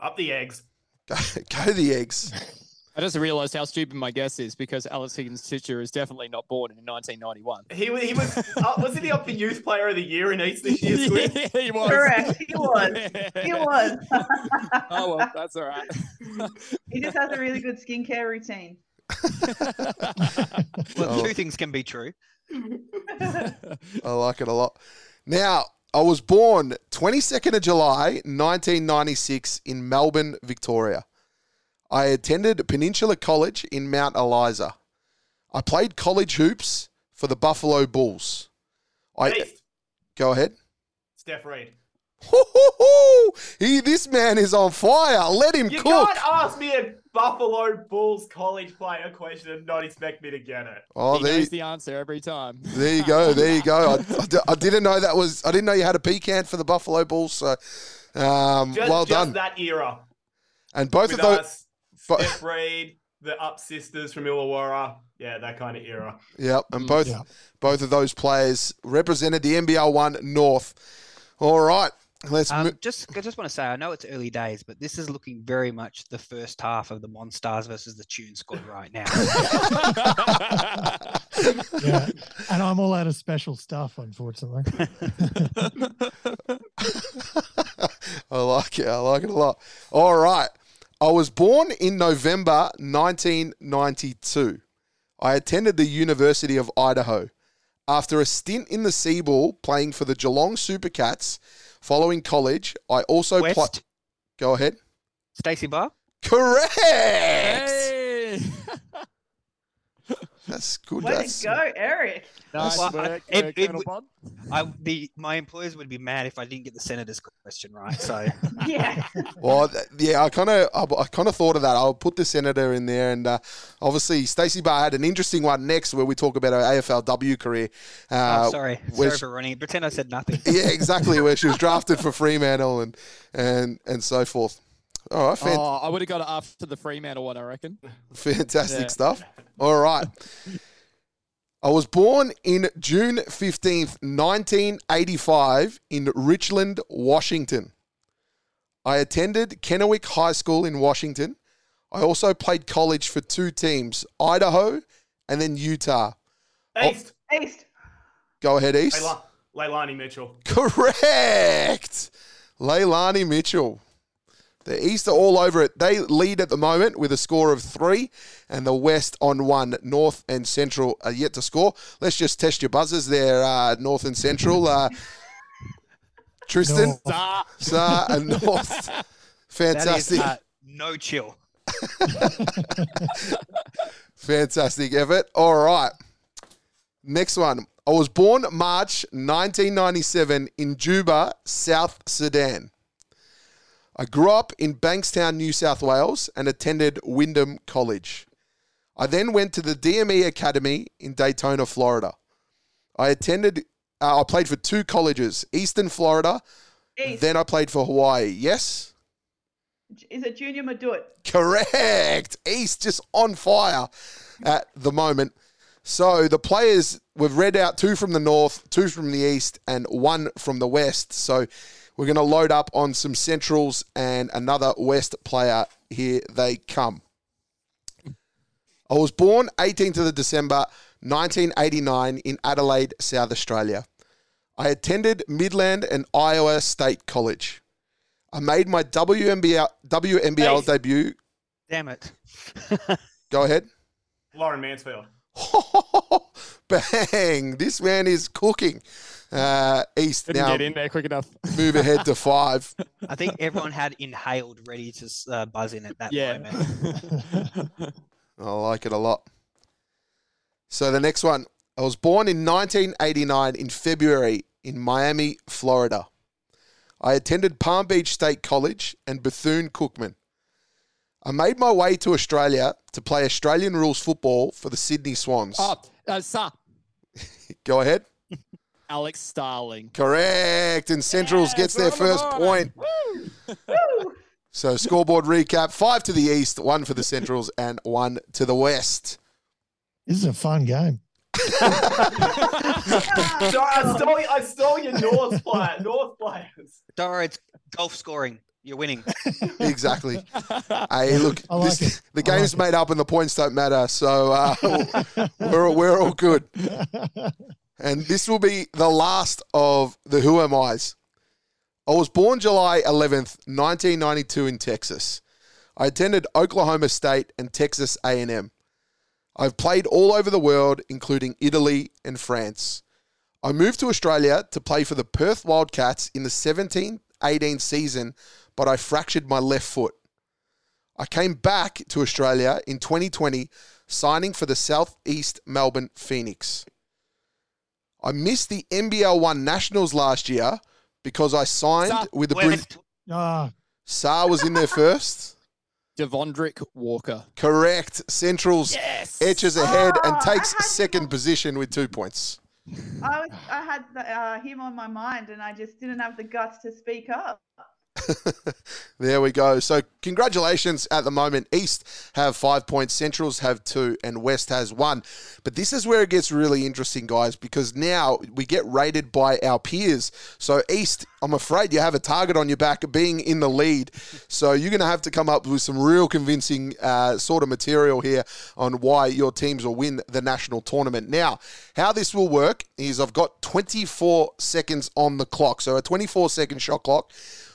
Up the eggs. Go, go the Eggs. [laughs] I just realised how stupid my guess is because Alex Higgins Titcher is definitely not born in 1991. He, wa- he was, uh, wasn't he up for Youth Player of the Year in East this year, Squid? [laughs] yeah, he was. Correct. He was. He [laughs] was. oh well, that's all right. he just has a really good skincare routine. Well, Oh. two things can be true. I like it a lot. Now, I was born 22nd of July, 1996, in Melbourne, Victoria. I attended Peninsula College in Mount Eliza. I played college hoops for the Buffalo Bulls. I go ahead. Steph Reid. He, this man is on fire. Let him cook. You cook. can't ask me a Buffalo Bulls college player question and not expect me to get it. Oh, he there, knows the answer every time. there you go. There you go. I, I I didn't know that was. I didn't know you had a pecan for the Buffalo Bulls. So, um, Just, well just done. that era. And both With of those. us, but- Steph Reid, the Up Sisters from Illawarra. Yeah, that kind of era. Yep, and Mm, both yeah. both of those players represented the NBL one North. All right, let's Um, mo- just, I just want to say, I know it's early days, but this is looking very much the first half of the Monstars versus the Tune squad right now. [laughs] yeah. And I'm all out of special stuff, unfortunately. [laughs] I like it. I like it a lot. All right, I was born in November 1992. I attended the University of Idaho. After a stint in the SEABL playing for the Geelong Supercats, following college, I also played. West, Go ahead. Stacey Barr. Correct. hey! [laughs] That's good. Way That's to go, Eric. Nice Well, work, it- uh, it Colonel. I the my employers would be mad if I didn't get the senator's question right. So [laughs] Yeah. Well, yeah, I kind of, I, I kind of thought of that. I'll put the senator in there, and uh, obviously Stacey Barr had an interesting one next, where we talk about her AFLW career. Uh, oh, sorry, where's- sorry for running. Pretend I said nothing. [laughs] Yeah, exactly, where she was [laughs] drafted for Fremantle and and and so forth. All right, fan- Oh, I would have got it after the Fremantle one, I reckon. fantastic Yeah. stuff. All right. I was born in June 15th, 1985, in Richland, Washington. I attended Kennewick High School in Washington. I also played college for two teams, Idaho and then Utah. Oh, East. East. Go ahead, East. Leila- Leilani Mitchell. Correct. Leilani Mitchell. The East are all over it. They lead at the moment with a score of three, and the West on one. North and Central are yet to score. Let's just test your buzzers there, uh, North and Central. Uh, Tristan, No. Ah, and North. [laughs] Fantastic. is uh, no chill. [laughs] Fantastic effort. All right. Next one. I was born March 1997 in Juba, South Sudan. I grew up in Bankstown, New South Wales, and attended Wyndham College. I then went to the DME Academy in Daytona, Florida. I attended, uh, I played for two colleges, Eastern Florida, East. then I played for Hawaii. Yes? Is it Junior Madut? Correct. East just on fire at the moment. So the players, we've read out two from the north, two from the east, and one from the west. So we're going to load up on some centrals and another west player. Here they come. I was born 18th of the December 1989 in Adelaide, South Australia. I attended Midland and Iowa State College. I made my WNBL, WNBL Ace. debut. Damn it. [laughs] Go ahead. Lauren Mansfield. [laughs] Bang! This man is cooking. Uh, East Didn't now get in there quick enough. move ahead to five. I think everyone had inhaled ready to uh, buzz in at that Yeah. moment. [laughs] I like it a lot. So the next one. I was born in 1989 in February in Miami, Florida. I attended Palm Beach State College and Bethune Cookman. I made my way to Australia to play Australian rules football for the Sydney Swans. oh, uh, sir, [laughs] Go ahead. Alex Starling. Correct. And Centrals gets their we're on the first board. point. [laughs] So scoreboard recap: five to the east, one for the Centrals, and one to the west. This is a fun game. [laughs] So I stole, I stole your North player, North players. Don't worry, it's golf scoring. You're winning. [laughs] Exactly. Hey, look, like this, the I like game's it. made up and the points don't matter. So uh, we're we're all good. And this will be the last of the Who Am I's. I was born July 11th, 1992 in Texas. I attended Oklahoma State and Texas A&M. I've played all over the world, including Italy and France. I moved to Australia to play for the Perth Wildcats in the 17 18 season, but I fractured my left foot. I came back to Australia in 2020, signing for the Southeast Melbourne Phoenix. I missed the NBL One Nationals last year because I signed Sa- with the Brit. West. Ah, Saar was in there first. Devondrick Walker. Correct. Centrals Yes. etches ahead and Oh, takes I had- second position with two points. I was, I had the, uh, him on my mind, and I just didn't have the guts to speak up. [laughs] there we go. So congratulations at the moment. East have five points, Centrals have two, and West has one. But this is where it gets really interesting, guys, because now we get rated by our peers. So East, I'm afraid you have a target on your back being in the lead. So you're going to have to come up with some real convincing uh, sort of material here on why your teams will win the national tournament. Now, how this will work is I've got 24 seconds on the clock. So a 24 second shot clock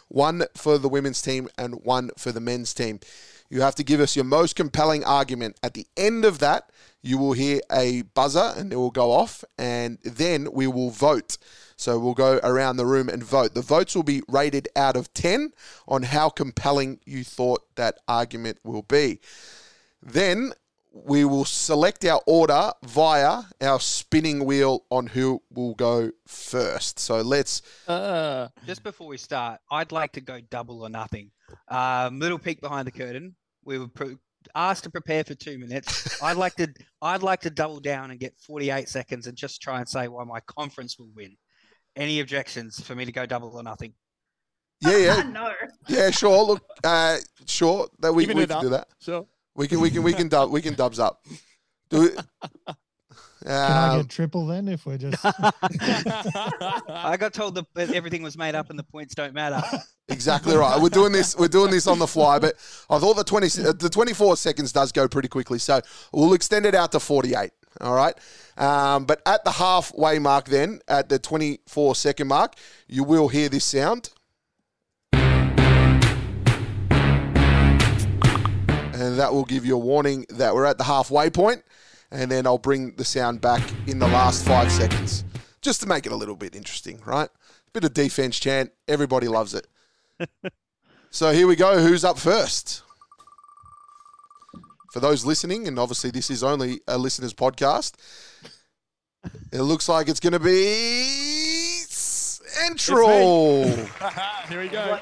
one for the women's team and one for the men's team. You have to give us your most compelling argument. At the end of that, you will hear a buzzer and it will go off, and then we will vote. So we'll go around the room and vote. The votes will be rated out of 10 on how compelling you thought that argument will be. Then we will select our order via our spinning wheel on who will go first. So let's Uh, Just before we start, I'd like to go double or nothing. Um, little peek behind the curtain. We were pro- asked to prepare for two minutes. I'd like to. I'd like to double down and get 48 seconds and just try and say why my conference will win. Any objections for me to go double or nothing? yeah, yeah, [laughs] no. Yeah, sure. Look, uh, sure that we, Even we can up. do that. sure. We can we can we can dub we can dubs up. Do it. [laughs] can I Um, get triple then if we're just? [laughs] I got told that that everything was made up and the points don't matter. exactly right. We're doing this. We're doing this on the fly, but I thought the twenty uh, the twenty four seconds does go pretty quickly, so we'll extend it out to forty eight. All right. Um, but at the halfway mark, then at the twenty four second mark, you will hear this sound. And that will give you a warning that we're at the halfway point, and then I'll bring the sound back in the last five seconds, just to make it a little bit interesting, right? Bit of defense chant, everybody loves it. [laughs] so here we go. Who's up first? For those listening, and obviously this is only a listener's podcast, it looks like it's going to be Central. [laughs] Here we go.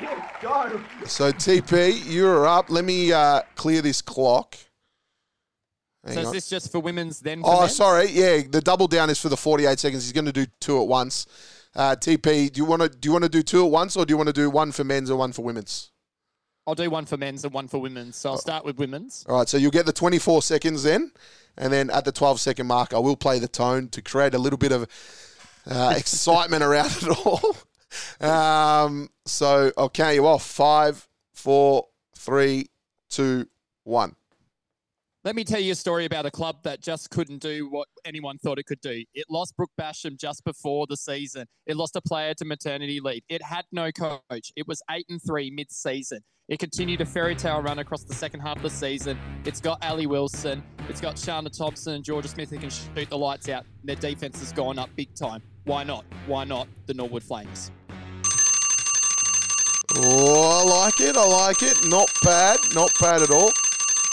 Like, Tim, Tim, go. So TP, you're up. Let me uh, clear this clock. Hang So is on. this just for women's then? For Oh, men's? sorry. Yeah, the double down is for the 48 seconds. He's going to do two at once. Uh, TP, do you want to do you want to do two at once, or do you want to do one for men's or one for women's? I'll do one for men's and one for women's. So I'll start with women's. All right, so you'll get the 24 seconds then, and then at the 12 second mark, I will play the tone to create a little bit of uh, [laughs] excitement around it all. Um, so I'll count you off. Five, four, three, two, one. Let me tell you a story about a club that just couldn't do what anyone thought it could do. It lost Brooke Basham just before the season. It lost a player to maternity leave. It had no coach. It was eight and three mid-season. It continued a fairy tale run across the second half of the season. It's got Ali Wilson. It's got Shana Thompson and Georgia Smith who can shoot the lights out. Their defense has gone up big time. Why not? Why not the Norwood Flames? Like it. I like it. Not bad. Not bad at all.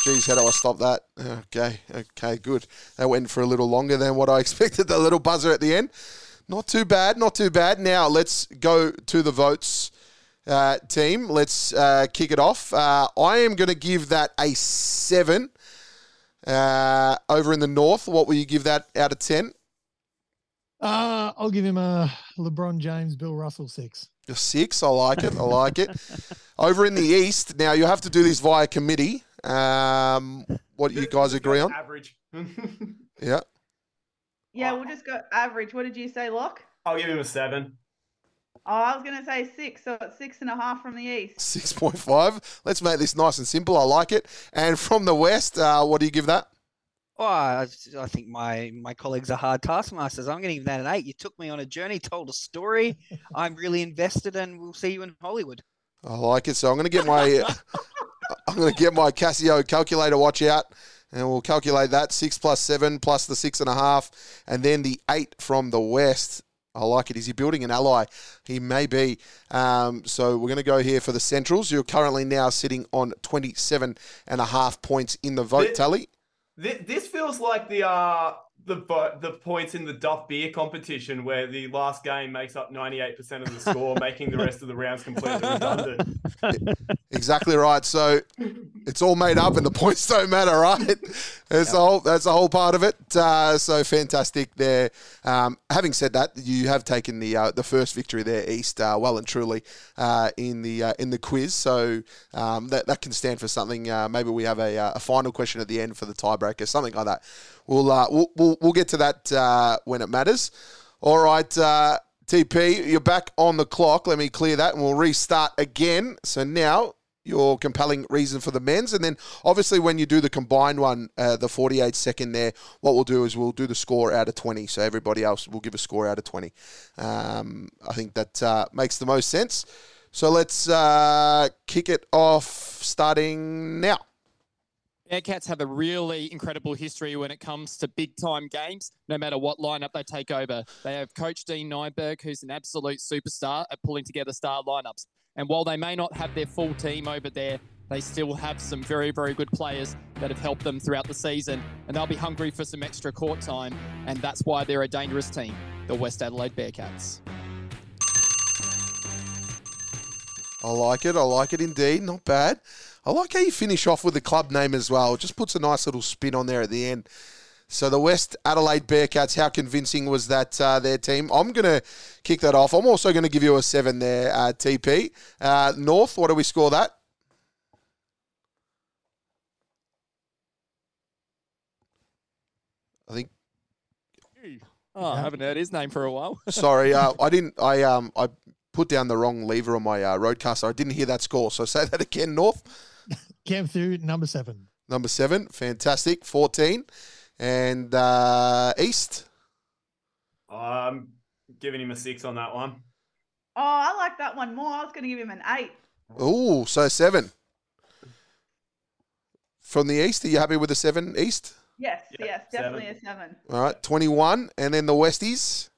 Geez, how do I stop that? Okay, okay, good. That went for a little longer than what I [laughs] expected. The little buzzer at the end. Not too bad, not too bad. Now let's go to the votes, uh, team. Let's uh, kick it off. Uh, I am going to give that a seven. Uh, over in the north, what will you give that out of ten? Uh, I'll give him a LeBron James, Bill Russell six. A six. I like it. I like it. Over in the east, now you have to do this via committee. Um, what you guys agree on? Average. [laughs] Yeah. Yeah, we'll just go average. What did you say, Locke? I'll give him a seven. Oh, I was going to say six, so it's six and a half from the east. 6.5. Let's make this nice and simple. I like it. And from the West, uh, what do you give that? Oh, I, I think my my colleagues are hard taskmasters. I'm going to give that an eight. You took me on a journey, told a story. [laughs] I'm really invested, and we'll see you in Hollywood. I like it. So I'm going to get my [laughs] I'm going to get my Casio calculator. Watch out, and we'll calculate that six plus seven plus the six and a half, and then the eight from the West. I like it. Is he building an ally? He may be. Um, so we're going to go here for the Centrals. You're currently now sitting on 27 and a half points in the vote Th- tally. This, feels like the uh the the points in the Duff beer competition where the last game makes up 98% of the score, making the rest of the rounds completely redundant. [laughs] Exactly right. So it's all made up, and the points don't matter, right? That's the whole. That's the whole part of it. Uh, so fantastic there. Um, having said that, you have taken the uh, the first victory there, East, uh, well and truly uh, in the uh, in the quiz. So um, that that can stand for something. Uh, maybe we have a, a final question at the end for the tiebreaker, something like that. We'll uh, we'll, we'll we'll get to that uh, when it matters. All right. Uh, TP, you're back on the clock. Let me clear that and we'll restart again. So now your compelling reason for the men's. And then obviously when you do the combined one, uh, the 48 second there, what we'll do is we'll do the score out of 20. So everybody else will give a score out of 20. Um, I think that uh, makes the most sense. So let's uh, kick it off starting now. Bearcats have a really incredible history when it comes to big time games, no matter what lineup they take over. They have Coach Dean Nyberg, who's an absolute superstar at pulling together star lineups. And while they may not have their full team over there, they still have some very, very good players that have helped them throughout the season. And they'll be hungry for some extra court time. And that's why they're a dangerous team, the West Adelaide Bearcats. I like it. I like it indeed. Not bad. I like how you finish off with the club name as well. It just puts a nice little spin on there at the end. So the West Adelaide Bearcats, how convincing was that uh, their team? I'm going to kick that off. I'm also going to give you a seven there, uh, TP. Uh, North, what do we score that? I think. Oh, I haven't heard his name for a while. [laughs] Sorry, uh, I didn't. I um I put down the wrong lever on my uh, RODECaster. I didn't hear that score. So [laughs] say that again, North. [laughs] Cam through number seven. Number seven, fantastic. 14. And uh, East. I'm giving him a six on that one. Oh, I like that one more. I was going to give him an eight. Ooh, so seven. From the East, are you happy with the seven East? Yes, Yeah, yes, definitely a seven. All right, 21. And then the Westies.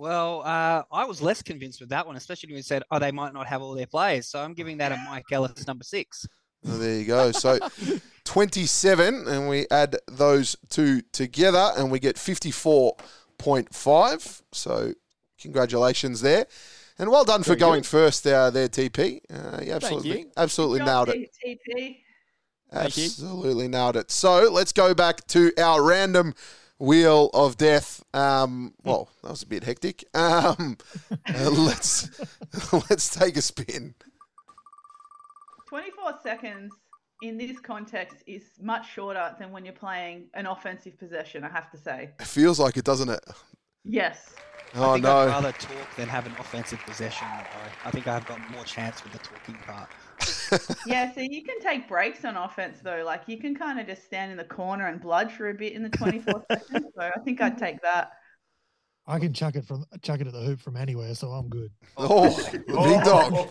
Well, uh, I was less convinced with that one, especially when you said, "Oh, they might not have all their players." So I'm giving that a Mike Ellis number six. There you go. So [laughs] 27, and we add those two together, and we get 54.5. So congratulations there. And well done for Very going good. first uh, there, TP. Uh, you absolutely, you. absolutely Good nailed it. TP. Absolutely nailed it. So let's go back to our random wheel of death. Um, well, that was a bit hectic. Um, uh, [laughs] let's [laughs] let's take a spin. 24 seconds in this context is much shorter than when you're playing an offensive possession, I have to say. It feels like it, doesn't it? Yes. I Oh think I'd rather talk than have an offensive possession. Though. I think I've got more chance with the talking part. [laughs] Yeah, so you can take breaks on offense though. Like you can kind of just stand in the corner and bludge for a bit in the 24 [laughs] seconds. So I think I'd take that. I can chuck it from chuck it at the hoop from anywhere, so I'm good. Oh, [laughs] big dog.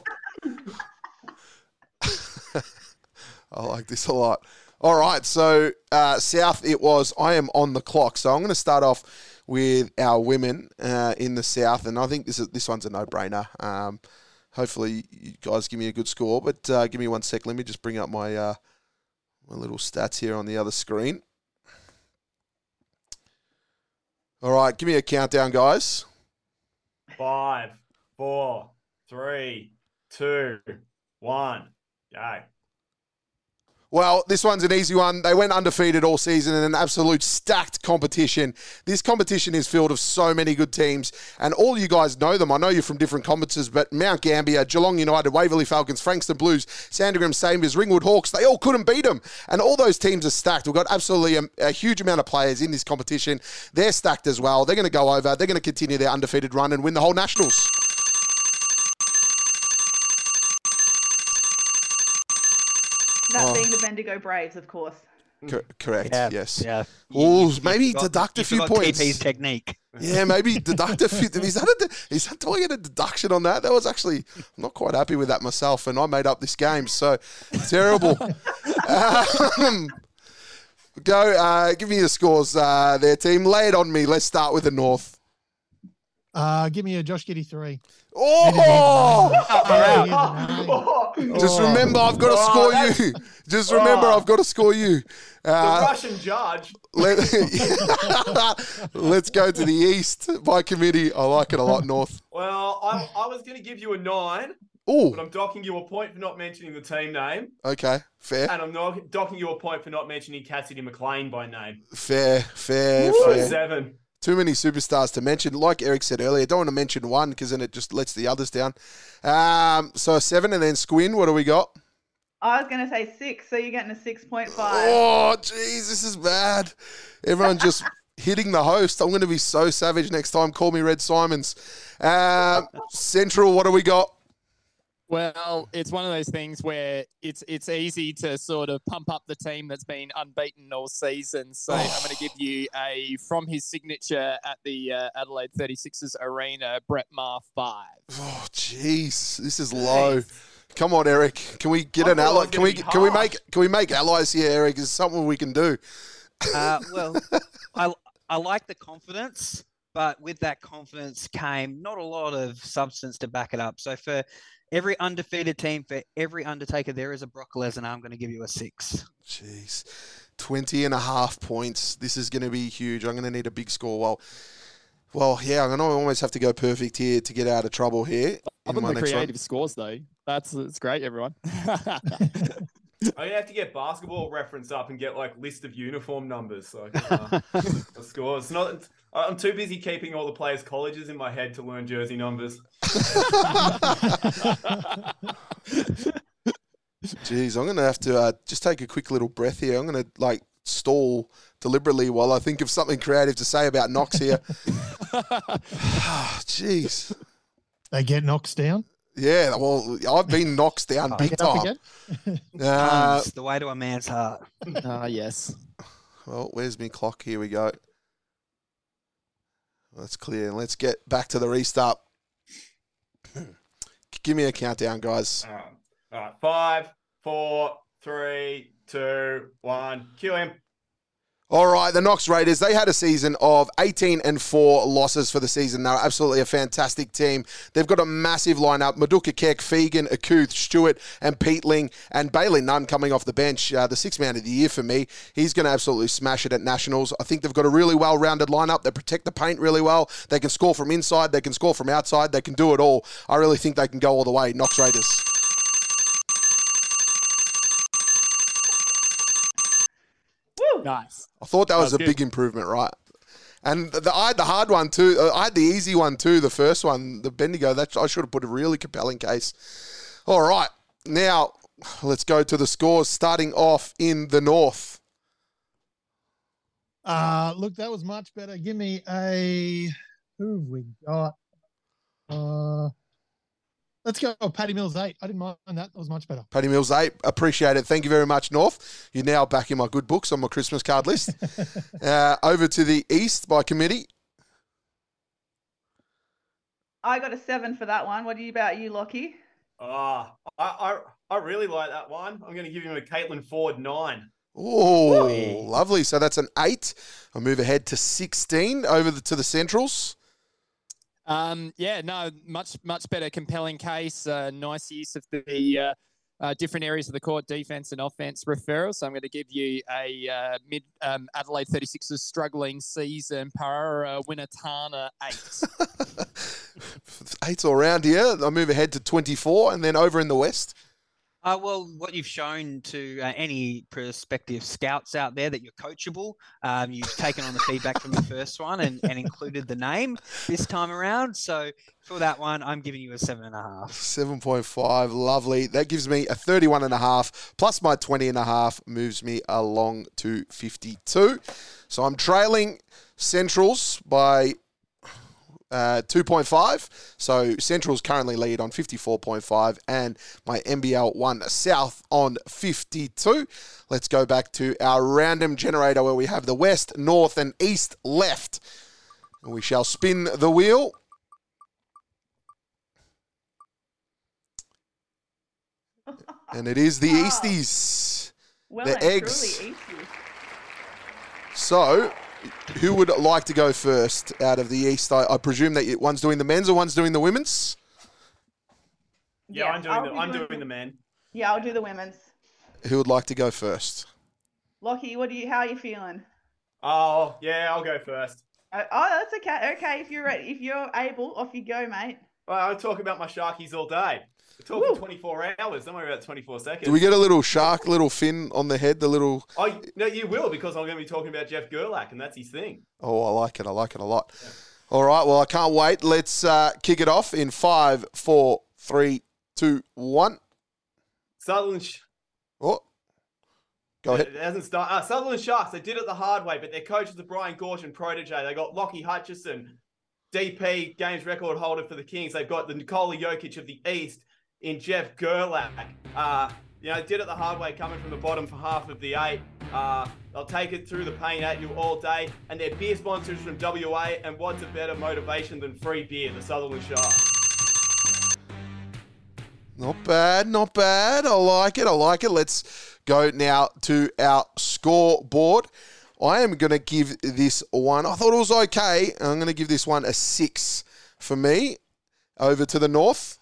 I like this a lot. All right, so uh, South it was. I am on the clock, so I'm going to start off with our women uh, in the South, and I think this is this one's a no-brainer. Um, hopefully, you guys give me a good score, but uh, give me one sec. Let me just bring up my uh, my little stats here on the other screen. All right, give me a countdown, guys. Five, four, three, two, one. Go. Well, this one's an easy one. They went undefeated all season in an absolute stacked competition. This competition is filled of so many good teams, and all you guys know them. I know you're from different conferences, but Mount Gambier, Geelong United, Waverley Falcons, Frankston Blues, Sandringham Sabres, Ringwood Hawks, they all couldn't beat them. And all those teams are stacked. We've got absolutely a, a huge amount of players in this competition. They're stacked as well. They're going to go over, they're going to continue their undefeated run and win the whole Nationals. That Oh. being the Bendigo Braves, of course. Cor- correct, yes. Yeah. Oh, maybe forgot- deduct a you few forgot points. TP's technique. Yeah, maybe deduct a few. [laughs] Is that a, is that, do I get a deduction on that? That was actually, I'm not quite happy with that myself, and I made up this game, so terrible. [laughs] um, go, uh, give me the scores uh, there, team. Lay it on me. Let's start with the North. Uh, give me a Josh Giddey three. Oh! [laughs] Oh, [laughs] Just remember, I've got to Oh, score that's- you. [laughs] Just remember, Oh. I've got to score you. The Uh, Russian judge. let, let's go to the East by committee. I like it a lot, North. Well, I, I was going to give you a nine, but Oh, I'm docking you a point for not mentioning the team name, okay. Fair, and I'm not docking you a point for not mentioning Cassidy McLean by name. fair, fair, So fair. seven. Too many superstars to mention. Like Eric said earlier, don't want to mention one because then it just lets the others down. Um, so seven and then Squin. What do we got? I was going to say six, so you're getting a 6.5. Oh, jeez, this is bad. Everyone [laughs] just hitting the host. I'm going to be so savage next time. Call me Red Symons. Um, Central. What do we got? Well, it's one of those things where it's it's easy to sort of pump up the team that's been unbeaten all season. So I'm going to give [sighs] you a from his signature at the uh, Adelaide 36ers arena, Brett Maher five. Oh, jeez, this is low. Come on, Eric. Can we get I an ally? Can we gonna can we make can we make allies here, Eric? Is something we can do? Uh, well, [laughs] I I like the confidence, but with that confidence came not a lot of substance to back it up. So for every undefeated team, for every undertaker, there is a Brock Lesnar. I'm going to give you a six. Jeez. 20 and a half points. This is going to be huge. I'm going to need a big score. Well, well, yeah, I'm going to almost have to go perfect here to get out of trouble here. Up in on my the next one. creative scores though. That's it's great, everyone. [laughs] [laughs] I'm gonna have to get basketball reference up and get like list of uniform numbers so I can uh, [laughs] the scores. Not, I'm too busy keeping all the players' colleges in my head to learn jersey numbers. [laughs] Jeez, I'm going to have to uh, just take a quick little breath here. I'm going to like stall deliberately while I think of something creative to say about Knox here. [laughs] [sighs] Jeez. They get knocks down. Yeah, well, I've been knocked down big up time. again. Uh, Puns, the way to a man's heart. [laughs] Ah, yes. well, where's my clock? Here we go. That's clear. Let's get back to the restart. [clears throat] Give me a countdown, guys. Um, all right, five, four, three, two, one. Cue him. All right, the Knox Raiders, they had a season of 18 and 4 losses for the season. They're absolutely a fantastic team. They've got a massive lineup. Maduka Keck, Fegan, Akuth, Stewart, and Peatling, and Bailey Nunn coming off the bench. Uh, the sixth man of the year for me. He's going to absolutely smash it at Nationals. I think they've got a really well rounded lineup. They protect the paint really well. They can score from inside, they can score from outside, they can do it all. I really think they can go all the way. Knox Raiders. Woo! Nice. I thought that was Sounds a good. big improvement, right? And the, I had the hard one too. uh, I had the easy one too. The first one, the Bendigo. That I should have put a really compelling case. All right, now let's go to the scores starting off in the north. Uh, look, that was much better. Give me a. Who have we got? Uh, let's go. Paddy Mills eight. I didn't mind that. That was much better. Paddy Mills 8, appreciate it. Thank you very much, North. You're now back in my good books on my Christmas card list. [laughs] uh, over to the east by committee. I got a seven for that one. What do you about you, Lachy? Ah, I, I I really like that one. I'm going to give him a Caitlin Ford nine. Oh, lovely. So that's an 8. I'll move ahead to 16 over the, to the Centrals. Um, yeah, no, much much better, compelling case. Uh, nice use of the uh, uh, different areas of the court, defense and offense referral. So I'm going to give you a uh, mid um, Adelaide 36ers struggling season. Paora Winitana eight. [laughs] Eights all round here. I'll move ahead to 24 and then over in the west. Uh, well, what you've shown to uh, any prospective scouts out there that you're coachable, um, you've taken on the feedback from the first one and, and included the name this time around. So for that one, I'm giving you a seven and a half. 7.5, lovely. That gives me a 31 and a half plus my 20 and a half moves me along to 52. So I'm trailing Centrals by uh, 2.5. So Centrals currently lead on 54.5 and my NBL 1 South on 52. Let's go back to our random generator where we have the west, north and east left. And we shall spin the wheel. [laughs] And it is the Wow. Easties. Well The eggs. So, who would like to go first out of the East? I, I presume that you- one's doing the men's or one's doing the women's. Yeah, I'm doing I'll the be I'm doing the men. Yeah, I'll do the women's. Who would like to go first? Lachy, what do you? How are you feeling? Oh yeah, I'll go first. Oh, oh, that's okay. Okay, if you're ready, if you're able, off you go, mate. Well, I talk about my Sharkies all day. I talk for Woo. 24 hours. Don't worry about 24 seconds. Do we get a little shark, little fin on the head? The little. Oh no, you will because I'm going to be talking about Jeff Gerlach, and that's his thing. Oh, I like it. I like it a lot. All right. Well, I can't wait. Let's uh, kick it off in five, four, three, two, one. Sutherland. Sh- Oh, go ahead. It hasn't started. Uh, Sutherland Sharks. They did it the hard way, but their coach is the Brian Goorjian protege. They got Lockie Hutchison, DP games record holder for the Kings. They've got the Nikola Jokic of the East in Jeff Gerlach. Uh, you know, did it the hard way, coming from the bottom for half of the eight. Uh, they'll take it through the paint at you all day, and their beer sponsors from WA. And what's a better motivation than free beer? The Sutherland Sharks. Not bad, not bad. I like it. I like it. Let's go now to our scoreboard. I am going to give this one, I thought it was okay. I'm going to give this one a six for me. Over to the north,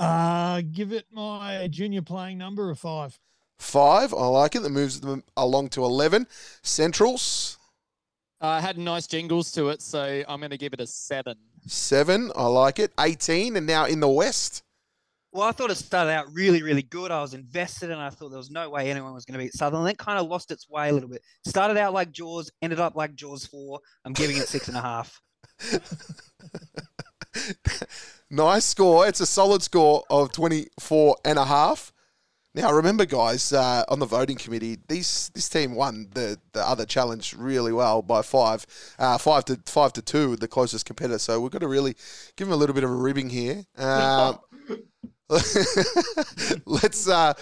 Uh, give it my junior playing number of five. five. I like it. That moves them along to 11. Centrals, Uh, had nice jingles to it, so I'm going to give it a seven. seven. I like it. 18. And now in the west, Well, I thought it started out really, really good. I was invested, and I thought there was no way anyone was going to beat Southern. Then kind of lost its way a little bit. Started out like Jaws, ended up like Jaws four. I'm giving it six and a half. [laughs] nice score. It's a solid score of 24 and a half. Now, remember, guys, uh, on the voting committee, these this team won the, the other challenge really well by five, uh, five to five to two, the closest competitor. So we've got to really give them a little bit of a ribbing here. Um, [laughs] let's uh,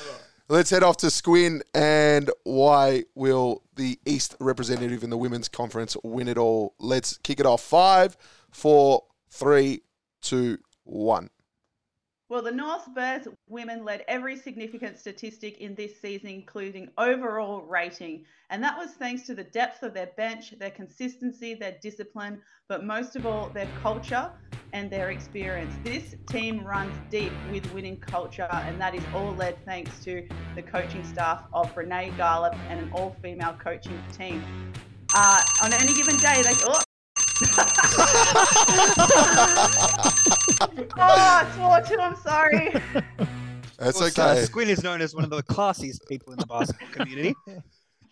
let's head off to Squin and why will the East representative in the women's conference win it all? Let's kick it off. Five, four, three, two, one. Well, the North Bears women led every significant statistic in this season, including overall rating. And that was thanks to the depth of their bench, their consistency, their discipline, but most of all, their culture and their experience. This team runs deep with winning culture, and that is all led thanks to the coaching staff of Renae Garlepp and an all female coaching team. Uh, on any given day, they. Oh, [laughs] [laughs] oh, I swore too. I'm sorry. [laughs] That's Well, okay. Uh, Squin is known as one of the classiest people in the basketball community.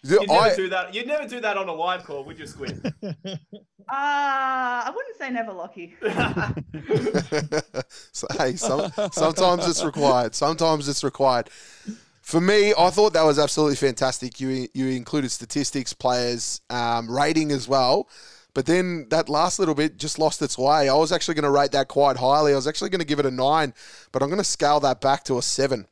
You'd never I, do that. You'd never do that on a live call, would you, Squid? [laughs] Uh, I wouldn't say never, Lachy. [laughs] so, hey, some, sometimes it's required. Sometimes it's required. For me, I thought that was absolutely fantastic. You you included statistics, players, um, rating as well. But then that last little bit just lost its way. I was actually going to rate that quite highly. I was actually going to give it a nine, but I'm going to scale that back to a seven.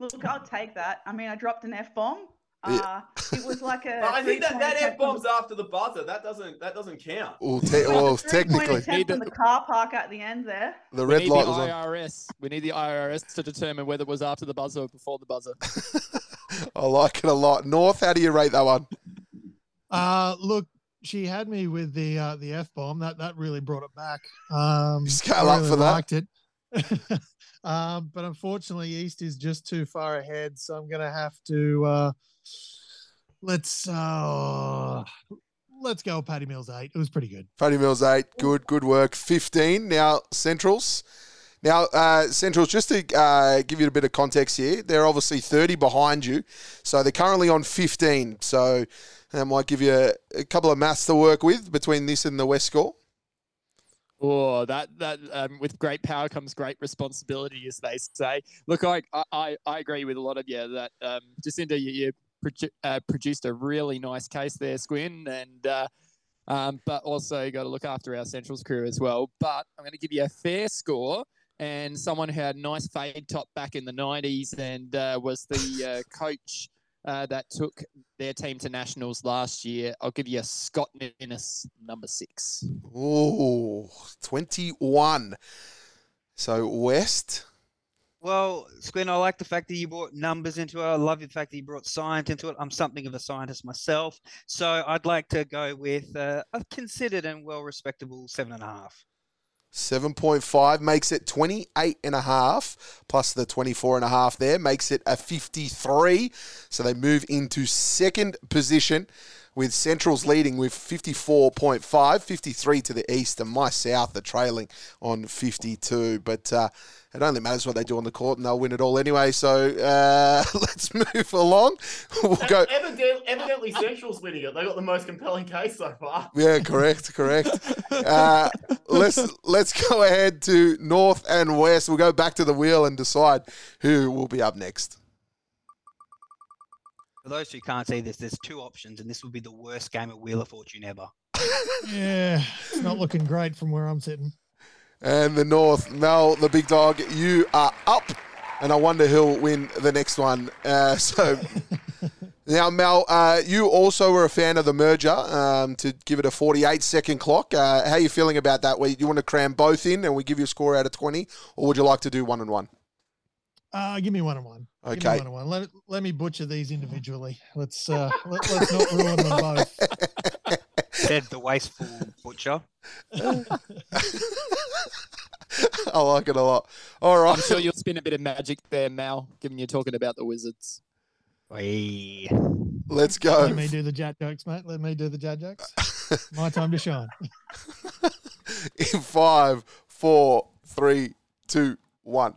Look, I'll take that. I mean, I dropped an F bomb. Yeah. Uh, it was like a. [laughs] I think that, that F bomb's after the buzzer. That doesn't that doesn't count. Well, te- the- well technically, attempt from the car park at the end there. the We red need light the was on. IRS. We need the IRS to determine whether it was after the buzzer or before the buzzer. [laughs] I like it a lot. North, how do you rate that one? Uh, look, she had me with the uh, the f bomb. That that really brought it back. Um, You scale I up really for that? Liked it. [laughs] um, but unfortunately, East is just too far ahead, so I'm gonna have to. Uh, let's uh, let's go. Paddy Mills eight. It was pretty good. Paddy Mills eight. Good, good work. Fifteen. Now Centrals. Now uh, Centrals. Just to uh, give you a bit of context here, they're obviously thirty behind you, so they're currently on fifteen. So that might give you a, a couple of maths to work with between this and the West score. Oh, that that um, with great power comes great responsibility, as they say. Look, I I, I agree with a lot of you that um, Jacinda, you, you produ- uh, produced a really nice case there, Squin, and uh, um, but also got to look after our Centrals crew as well. But I'm going to give you a fair score. And someone who had nice fade top back in the 90s and uh, was the uh, [laughs] coach uh, that took their team to nationals last year. I'll give you a Scott Ninnis, number six. Ooh, 21. So West. Well, Squin, I like the fact that you brought numbers into it. I love the fact that you brought science into it. I'm something of a scientist myself. So I'd like to go with uh, a considered and well respectable seven and a half. 7.5 makes it 28 and a half plus the 24 and a half there makes it a 53 so they move into second position with centrals leading with 54.5 53 to the east and my south are trailing on 52 but uh, it only matters what they do on the court and they'll win it all anyway so uh, [laughs] let's move along we'll go Evidently, evidently, Central's winning it. They got the most compelling case so far. Yeah, correct, correct. Uh, let's let's go ahead to north and west. We'll go back to the wheel and decide who will be up next. For those who can't see this, there's two options, and this will be the worst game of Wheel of Fortune ever. Yeah, it's not looking great from where I'm sitting. And the north, Mal, the big dog, you are up, and I wonder who'll win the next one. Uh, [laughs] so now, Mal, uh, you also were a fan of the merger um, to give it a 48 second clock. Uh, how are you feeling about that? Where you want to cram both in, and we give you a score out of 20, or would you like to do one and one? Uh, give me one and one. Give me Okay. one and one. Let let me butcher these individually. Let's uh, let, let's not ruin them [laughs] both. Said the wasteful butcher. [laughs] I like it a lot. All right. I'm sure you'll spin a bit of magic there, Mal, given you're talking about the Wizards. Wee. Let's go. Let me do the jat jokes, mate. Let me do the jat jokes. [laughs] My time to shine. In five, four, three, two, one.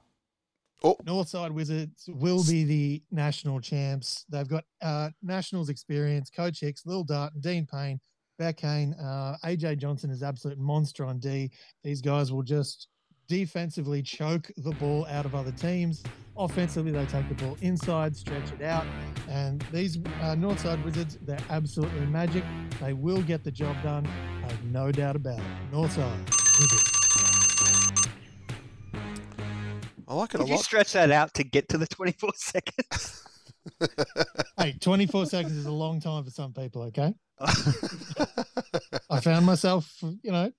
Northside Wizards will be the national champs. They've got uh, nationals experience. Coach Hicks, Lil Dart, Dean Payne, Beck Kane, uh, AJ Johnson is absolute monster on D. These guys will just defensively choke the ball out of other teams. Offensively, they take the ball inside, stretch it out. And these uh, Northside Wizards, they're absolutely magic. They will get the job done. I have no doubt about it. Northside Wizards. Oh, I like it a Could you stretch that out to get to the 24 seconds? [laughs] Hey, 24 seconds is a long time for some people, okay? [laughs] I found myself, you know,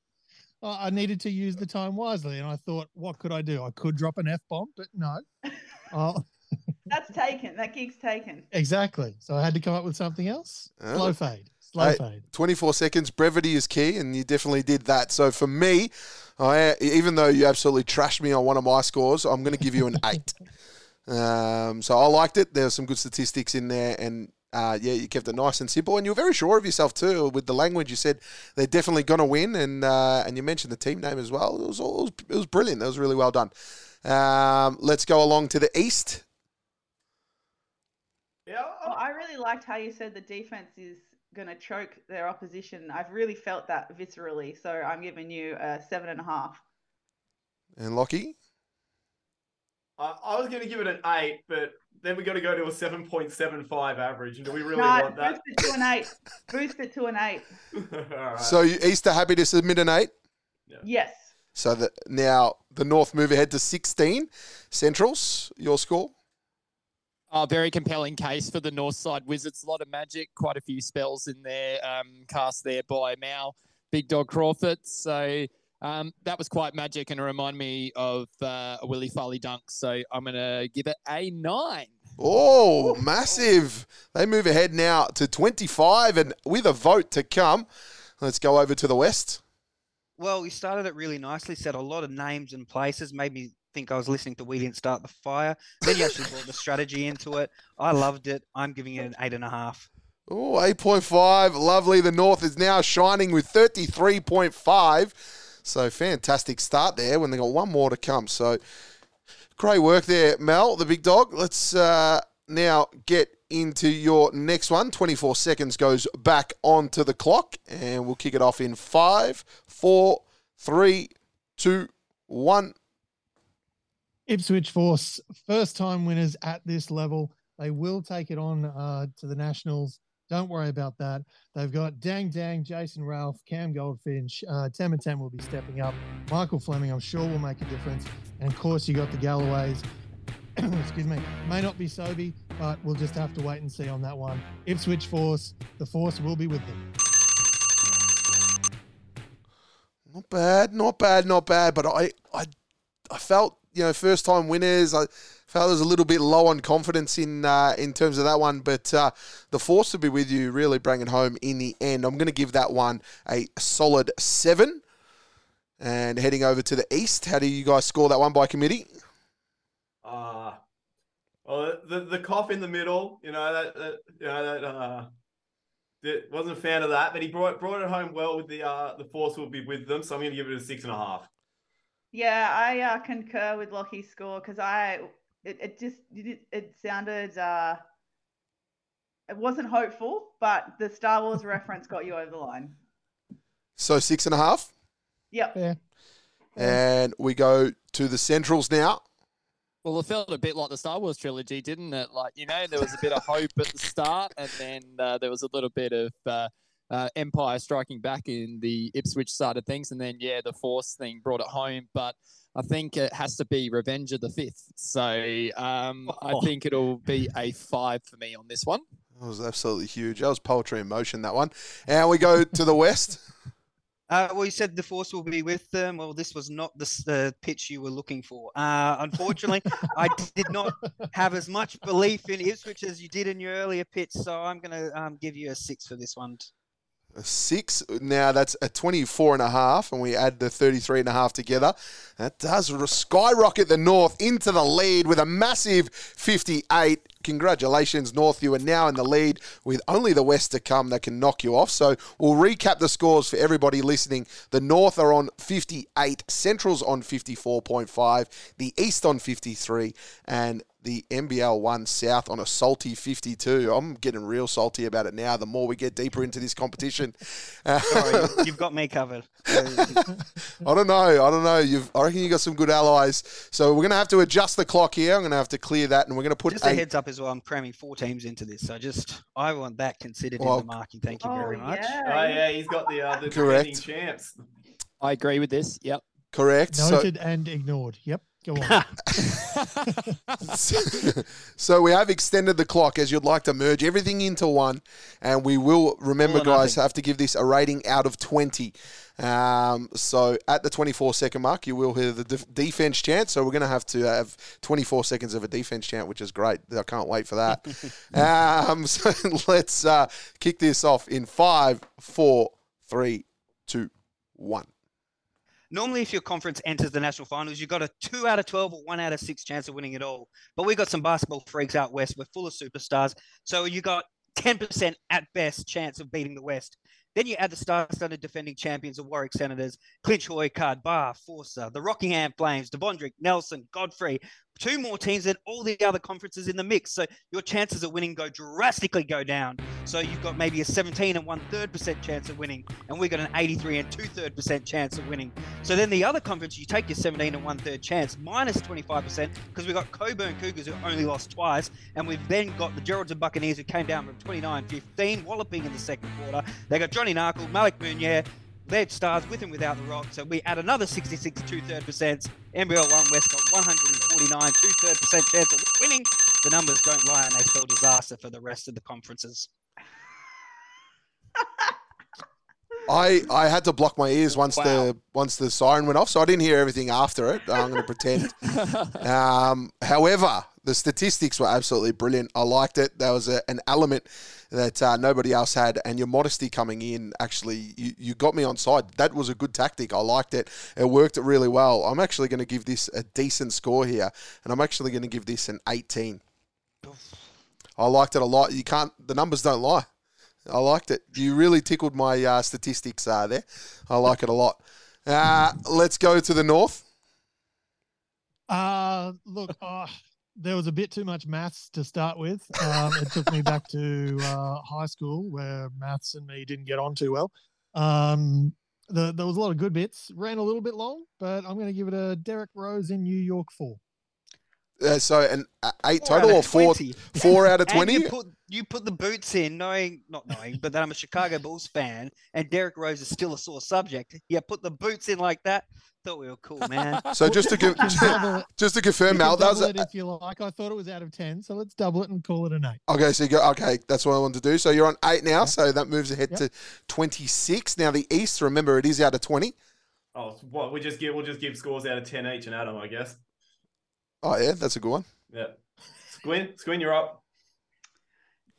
I I needed to use the time wisely. And I thought, what could I do? I could drop an F bomb, but no. [laughs] Oh, That's taken. That gig's taken. exactly. So I had to come up with something else. Oh. Slow fade. Slow Hey, fade. 24 seconds. Brevity is key, and you definitely did that. So for me, I, even though you absolutely trashed me on one of my scores, I'm going to give you an eight. [laughs] Um, so I liked it. There were some good statistics in there, and uh, yeah, you kept it nice and simple, and you were very sure of yourself too with the language. You said they're definitely going to win, and uh, and you mentioned the team name as well. It was all, it was, it was brilliant. That was really well done. Um, let's go along to the east. Yeah, Oh, I really liked how you said the defense is going to choke their opposition. I've really felt that viscerally. So I'm giving you a seven and a half. And Lachy? I, I was going to give it an eight, but then we got to go to a seven point seven five average. And do we really no, want that? boost it to an eight. boost it to an eight. [laughs] All right. So you- Easter happy to submit an eight? Yes. So that now the North move ahead to 16. Centrals, your score? Oh, very compelling case for the North Side Wizards. A lot of magic, quite a few spells in there, um, cast there by Mal, Big Dog Crawford. So um, that was quite magic and it reminded me of uh, a Willie Farley dunk. So I'm going to give it a nine. Oh, massive. They move ahead now to 25 and with a vote to come. Let's go over to the West. Well, we started it really nicely, said a lot of names and places, made me think I was listening to We Didn't Start the Fire. Then you actually brought the strategy into it. I loved it. I'm giving it an eight and a half. Oh, 8.5. Lovely. The North is now shining with 33.5. So fantastic start there when they got one more to come. So great work there, Mal, the big dog. Let's uh, now get into your next one. 24 seconds goes back onto the clock, and we'll kick it off in five, four, three, two, one. Ipswich Force, first time winners at this level. They will take it on uh, to the Nationals. Don't worry about that. They've got Dang Dang, Jason Ralph, Cam Goldfinch, uh, Tem and Tem will be stepping up. Michael Fleming, I'm sure, will make a difference. And of course, you got the Galloways. [clears throat] Excuse me. May not be Sobe, but we'll just have to wait and see on that one. Ipswich Force, the Force will be with them. Not bad, not bad, not bad. But I, I, I felt you know first time winners. I felt there was a little bit low on confidence in uh, in terms of that one. But uh, the force to be with you really bring it home in the end. I'm going to give that one a solid seven. And heading over to the east, how do you guys score that one by committee? Uh, well, the the cough in the middle, you know that, that you know that uh, wasn't a fan of that, but he brought brought it home well with the uh the force will be with them, so I'm going to give it a six and a half. Yeah, I uh, concur with Lachy's score because I it, it just it, it sounded uh it wasn't hopeful, but the Star Wars [laughs] reference got you over the line. So six and a half. Yep. Yeah. And we go to the centrals now. Well, it felt a bit like the Star Wars trilogy, didn't it? Like, you know, there was a bit of hope at the start, and then uh, there was a little bit of uh, uh, Empire striking back in the Ipswich side of things. And then, yeah, the Force thing brought it home. But I think it has to be Revenge of the Fifth. So um, I think it'll be a five for me on this one. That was absolutely huge. That was poetry in motion, that one. And we go to the west. [laughs] Uh, well, you said the force will be with them. Well, this was not the, s- the pitch you were looking for. Uh, unfortunately, [laughs] I did not have as much belief in Ipswich as you did in your earlier pitch, so I'm going to um, give you a six for this one. A six. Now that's a 24 and a half, and we add the 33 and a half together. That does skyrocket the North into the lead with a massive 58. Congratulations, North. You are now in the lead with only the West to come that can knock you off. So we'll recap the scores for everybody listening. The North are on 58, Central's on 54.5, the East on 53, and the NBL one South on a salty 52. I'm getting real salty about it now. The more we get deeper into this competition, [laughs] Sorry, you- you've got me covered. [laughs] I don't know. I don't know. You've, I reckon you got some good allies. So we're going to have to adjust the clock here. I'm going to have to clear that, and we're going to put just a a- heads up as well. I'm cramming four teams into this, so just I want that considered Well, in the marking. Thank you Oh very much. Oh yeah. yeah, he's got the uh, the Correct. defending champs. I agree with this. Yep. correct. So, Noted and ignored. Yep. Go on. [laughs] so we have extended the clock as you'd like to merge everything into one, and we will remember, All or guys, nothing. have to give this a rating out of 20. Um, so at the 24 second mark, you will hear the def- defense chant. So we're going to have to have 24 seconds of a defense chant, which is great. I can't wait for that. [laughs] um, [laughs] so let's uh, kick this off in five, four, three, two, one. Normally, if your conference enters the national finals, you've got a two out of 12 or one out of six chance of winning it all. But we've got some basketball freaks out west. We're full of superstars. So you got 10% at best chance of beating the West. Then you add the star-studded defending champions of Warwick Senators, Clinch Hoy, Card, Bar, Forcer, the Rockingham Flames, DeBondrick, Nelson, Godfrey, two more teams than all the other conferences in the mix. So your chances of winning go drastically go down. So you've got maybe a 17 and one third percent chance of winning, and we've got an 83 and two third percent chance of winning. So then the other conference, you take your 17 and one third chance minus 25 percent because we've got Cockburn Cougars who only lost twice, and we've then got the Geraldton Buccaneers who came down from 29-15, walloping in the second quarter. They got Johnny Narkle, Malik Munier, their stars with and without the rock. So we add another 66 two third percent. NBL one West got 149 two third percent chance of winning. The numbers don't lie, and they spell disaster for the rest of the conferences. [laughs] I, I had to block my ears once Wow. the once the siren went off, so I didn't hear everything after it. I'm going to pretend. [laughs] Um, however, the statistics were absolutely brilliant. I liked it. There was a, an element that uh, nobody else had, and your modesty coming in actually you, you got me on side. That was a good tactic. I liked it. It worked really well. I'm actually going to give this a decent score here, and I'm actually going to give this an 18. I liked it a lot. You can't. The numbers don't lie. I liked it. You really tickled my uh, statistics uh, there. I like it a lot. Uh, let's go to the north. Uh, look, uh, there was a bit too much maths to start with. Um, it took me back to uh, high school where maths and me didn't get on too well. Um, the, there was a lot of good bits. Ran a little bit long, but I'm going to give it a Derrick Rose in New York four. Uh, so an eight Four total of or four 20. [laughs] four out of twenty. you put you put the boots in, knowing not knowing, but that I'm a Chicago Bulls fan, and Derrick Rose is still a sore subject. Yeah, put the boots in like that. Thought we were cool, [laughs] man. So just to give, You can double it- [laughs] just to confirm, Mal, that was it if you like. I thought it was out of ten, so let's double it and call it an eight. okay. So you go okay. That's what I wanted to do. So you're on eight now. Yeah. So that moves ahead Yep. to twenty six. Now the East. Remember, it is out of twenty. Oh, what we just give we'll just give scores out of ten each and Adam, I guess. Oh yeah, that's a good one. Yeah. Squin, Squin, you're up.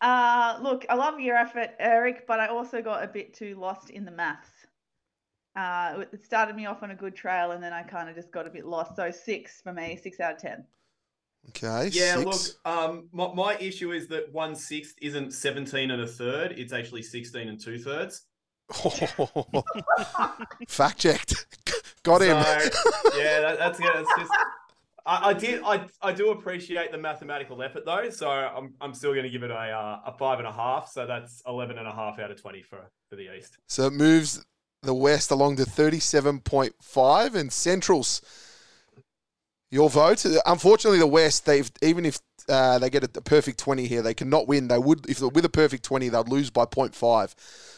Uh, look, I love your effort, Eric, but I also got a bit too lost in the maths. Uh, it started me off on a good trail, and then I kind of just got a bit lost. So six for me, six out of ten. Okay. Yeah, six. look, um, my, my issue is that one sixth isn't seventeen and a third; it's actually sixteen and two thirds. [laughs] Fact checked. Got him. So, yeah, that, that's good. that's just. I, I did. I, I do appreciate the mathematical effort though, so I'm I'm still going to give it a uh, a five and a half. So that's 11 and a half out of twenty for for the East. So it moves the West along to 37.5 and Centrals. Your vote. Unfortunately, the West, they've even if uh, they get a, a perfect 20 here, they cannot win. They would, if with a perfect 20, they'd lose by 0.5.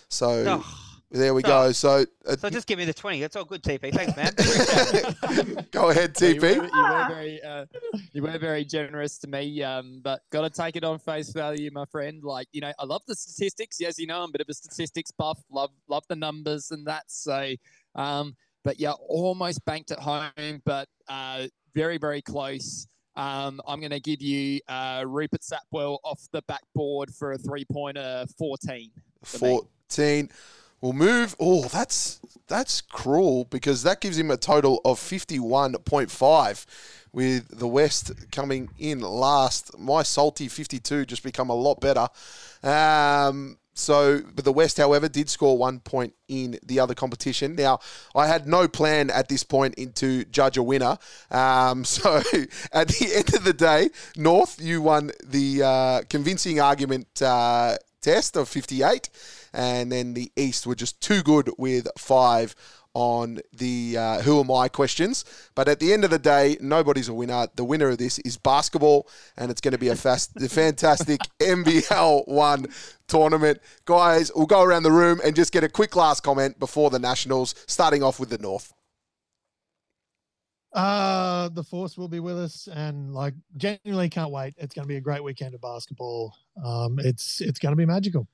So Oh, there we Oh. go. So, uh, so just give me the twenty. That's all good, TP. Thanks, man. [laughs] go ahead, Well, you, TP. were, you were very, uh, you were very generous to me, um, but got to take it on face value, my friend. Like you know, I love the statistics. Yes, you know, I'm a bit of a statistics buff. Love, love the numbers and that. So, um, but yeah, almost banked at home, but uh, very, very close. Um, I'm going to give you uh, Rupert Sapwell off the backboard for a three-pointer, 14. for me. 14. We'll move. Oh, that's that's cruel because that gives him a total of 51.5 with the West coming in last. My salty 52 just become a lot better. Um, so, but the West, however, did score one point in the other competition. Now, I had no plan at this point into judge a winner. Um, [laughs] so, at the end of the day, North, you won the uh, convincing argument uh, test of 58, and then the East were just too good with five on the uh, who am I questions. But at the end of the day, nobody's a winner. The winner of this is basketball, and it's going to be a, fast, [laughs] fantastic NBL one tournament. Guys, we'll go around the room and just get a quick last comment before the Nationals, starting off with the North. Uh, the force will be with us, and like genuinely can't wait. It's going to be a great weekend of basketball. Um, it's it's going to be magical,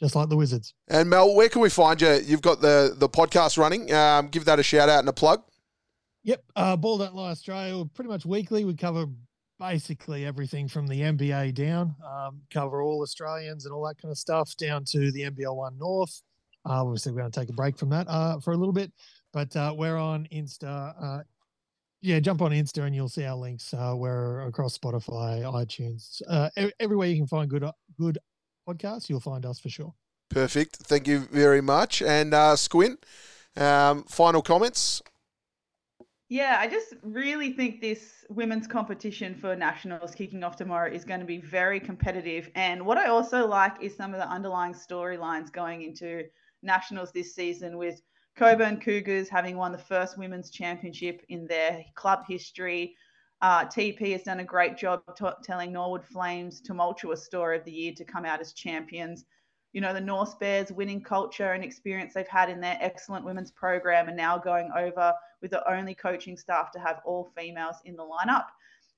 just like the Wizards. And Mal, where can we find you? You've got the, the podcast running. Um, give that a shout out and a plug. Yep, uh, Ball Don't Lie Australia. Pretty much weekly, we cover basically everything from the NBA down. Um, cover all Australians and all that kind of stuff down to the NBL One North. Uh, obviously, we're going to take a break from that uh, for a little bit, but uh, we're on Insta. Uh, yeah, jump on Insta and you'll see our links. Uh, we're across Spotify, iTunes, uh, everywhere you can find good good podcasts. You'll find us for sure. Perfect. Thank you very much. And uh, Squin, um, final comments. Yeah, I just really think this women's competition for nationals kicking off tomorrow is going to be very competitive. And what I also like is some of the underlying storylines going into nationals this season with Cockburn Cougars having won the first women's championship in their club history. Uh, TP has done a great job t- telling Norwood Flames' tumultuous story of the year to come out as champions you know, the North Bears winning culture and experience they've had in their excellent women's program and now going over with the only coaching staff to have all females in the lineup.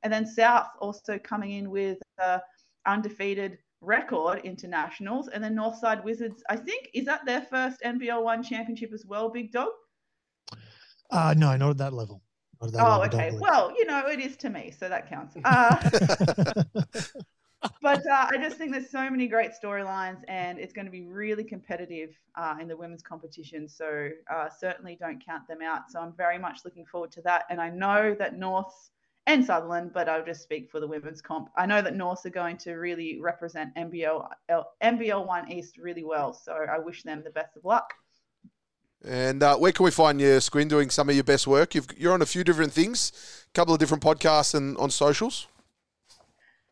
And then South also coming in with a undefeated record internationals. And then Northside Wizards, I think, is that their first NBL one championship as well, Big Dog? Uh, no, not at that level. Oh, okay. Well, you know, it is to me, so that counts. Uh, [laughs] but uh, I just think there's so many great storylines, and it's going to be really competitive uh, in the women's competition. So uh, certainly don't count them out. So I'm very much looking forward to that. And I know that North and Sutherland, but I'll just speak for the women's comp. I know that North are going to really represent NBL NBL One East really well. So I wish them the best of luck. And uh, where can we find you, Squin, doing some of your best work? you are on a few different things, a couple of different podcasts and on socials.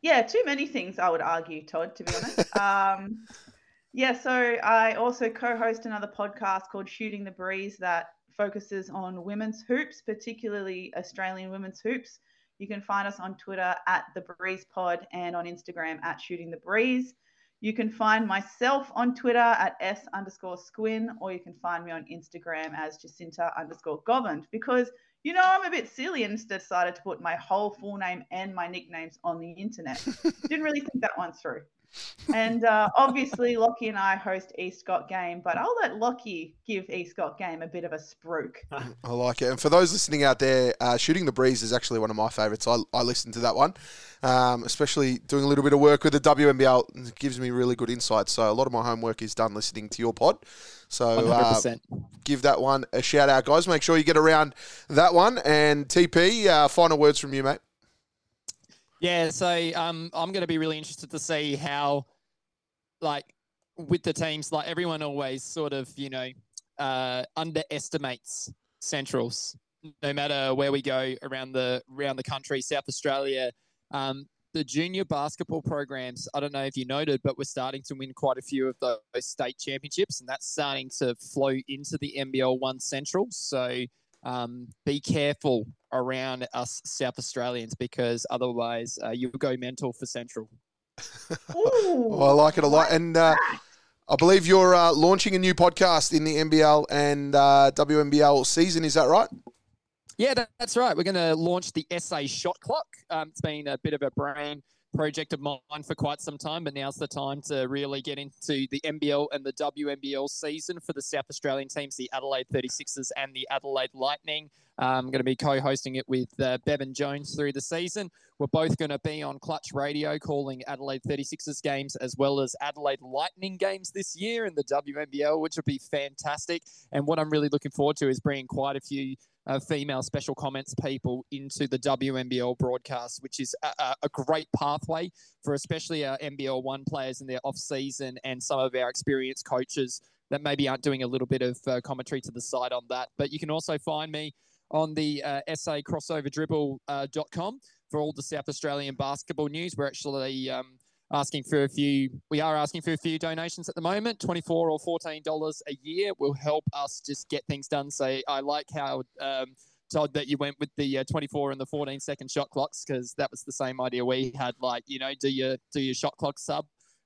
Yeah, too many things, I would argue, Todd, to be honest. [laughs] um, yeah, so I also co host another podcast called Shooting the Breeze that focuses on women's hoops, particularly Australian women's hoops. You can find us on Twitter at the Breeze Pod and on Instagram at Shooting the Breeze. You can find myself on Twitter at S underscore Squin, or you can find me on Instagram as Jacinta underscore Govend because you know, I'm a bit silly and decided to put my whole full name and my nicknames on the internet. [laughs] Didn't really think that one through. And uh, obviously, Lachy and I host East Got Game, but I'll let Lachy give East Got Game a bit of a spruik. [laughs] I like it. And for those listening out there, uh, Shooting the Breeze is actually one of my favourites. I, I listen to that one, um, especially doing a little bit of work with the WNBL. It gives me really good insight. So a lot of my homework is done listening to your pod. So uh, give that one a shout out, guys. Make sure you get around that one. And TP, uh, final words from you, mate. Yeah, so um, I'm going to be really interested to see how, like, with the teams, like everyone always sort of, you know, uh, underestimates centrals. No matter where we go around the around the country, South Australia, um, the junior basketball programs, I don't know if you noted, but we're starting to win quite a few of those state championships, and that's starting to flow into the NBL One Central. So um, be careful around us South Australians because otherwise uh, you'll go mental for Central. well, I like it a lot. And uh, I believe you're uh, launching a new podcast in the NBL and uh, WNBL season. Is that right? Yeah, that's right. We're going to launch the SA Shot Clock. Um, it's been a bit of a brain project of mine for quite some time, but now's the time to really get into the NBL and the WNBL season for the South Australian teams, the Adelaide 36ers and the Adelaide Lightning. I'm going to be co-hosting it with uh, Bevan Jones through the season. We're both going to be on Clutch Radio calling Adelaide 36ers games as well as Adelaide Lightning games this year in the WNBL, which will be fantastic. And what I'm really looking forward to is bringing quite a few uh, female special comments people into the WNBL broadcast, which is a, a, great pathway for especially our NBL one players in their off season and some of our experienced coaches that maybe aren't doing a little bit of uh, commentary to the side on that. But you can also find me on the uh, SA crossover dribble.com uh, for all the South Australian basketball news. We're actually um, asking for a few. We are asking for a few donations at the moment. Twenty-four or fourteen dollars a year will help us just get things done. So I like how. Um, Todd, that you went with the uh, 24 and the 14 second shot clocks because that was the same idea we had. Like, you know, do your do your shot clock sub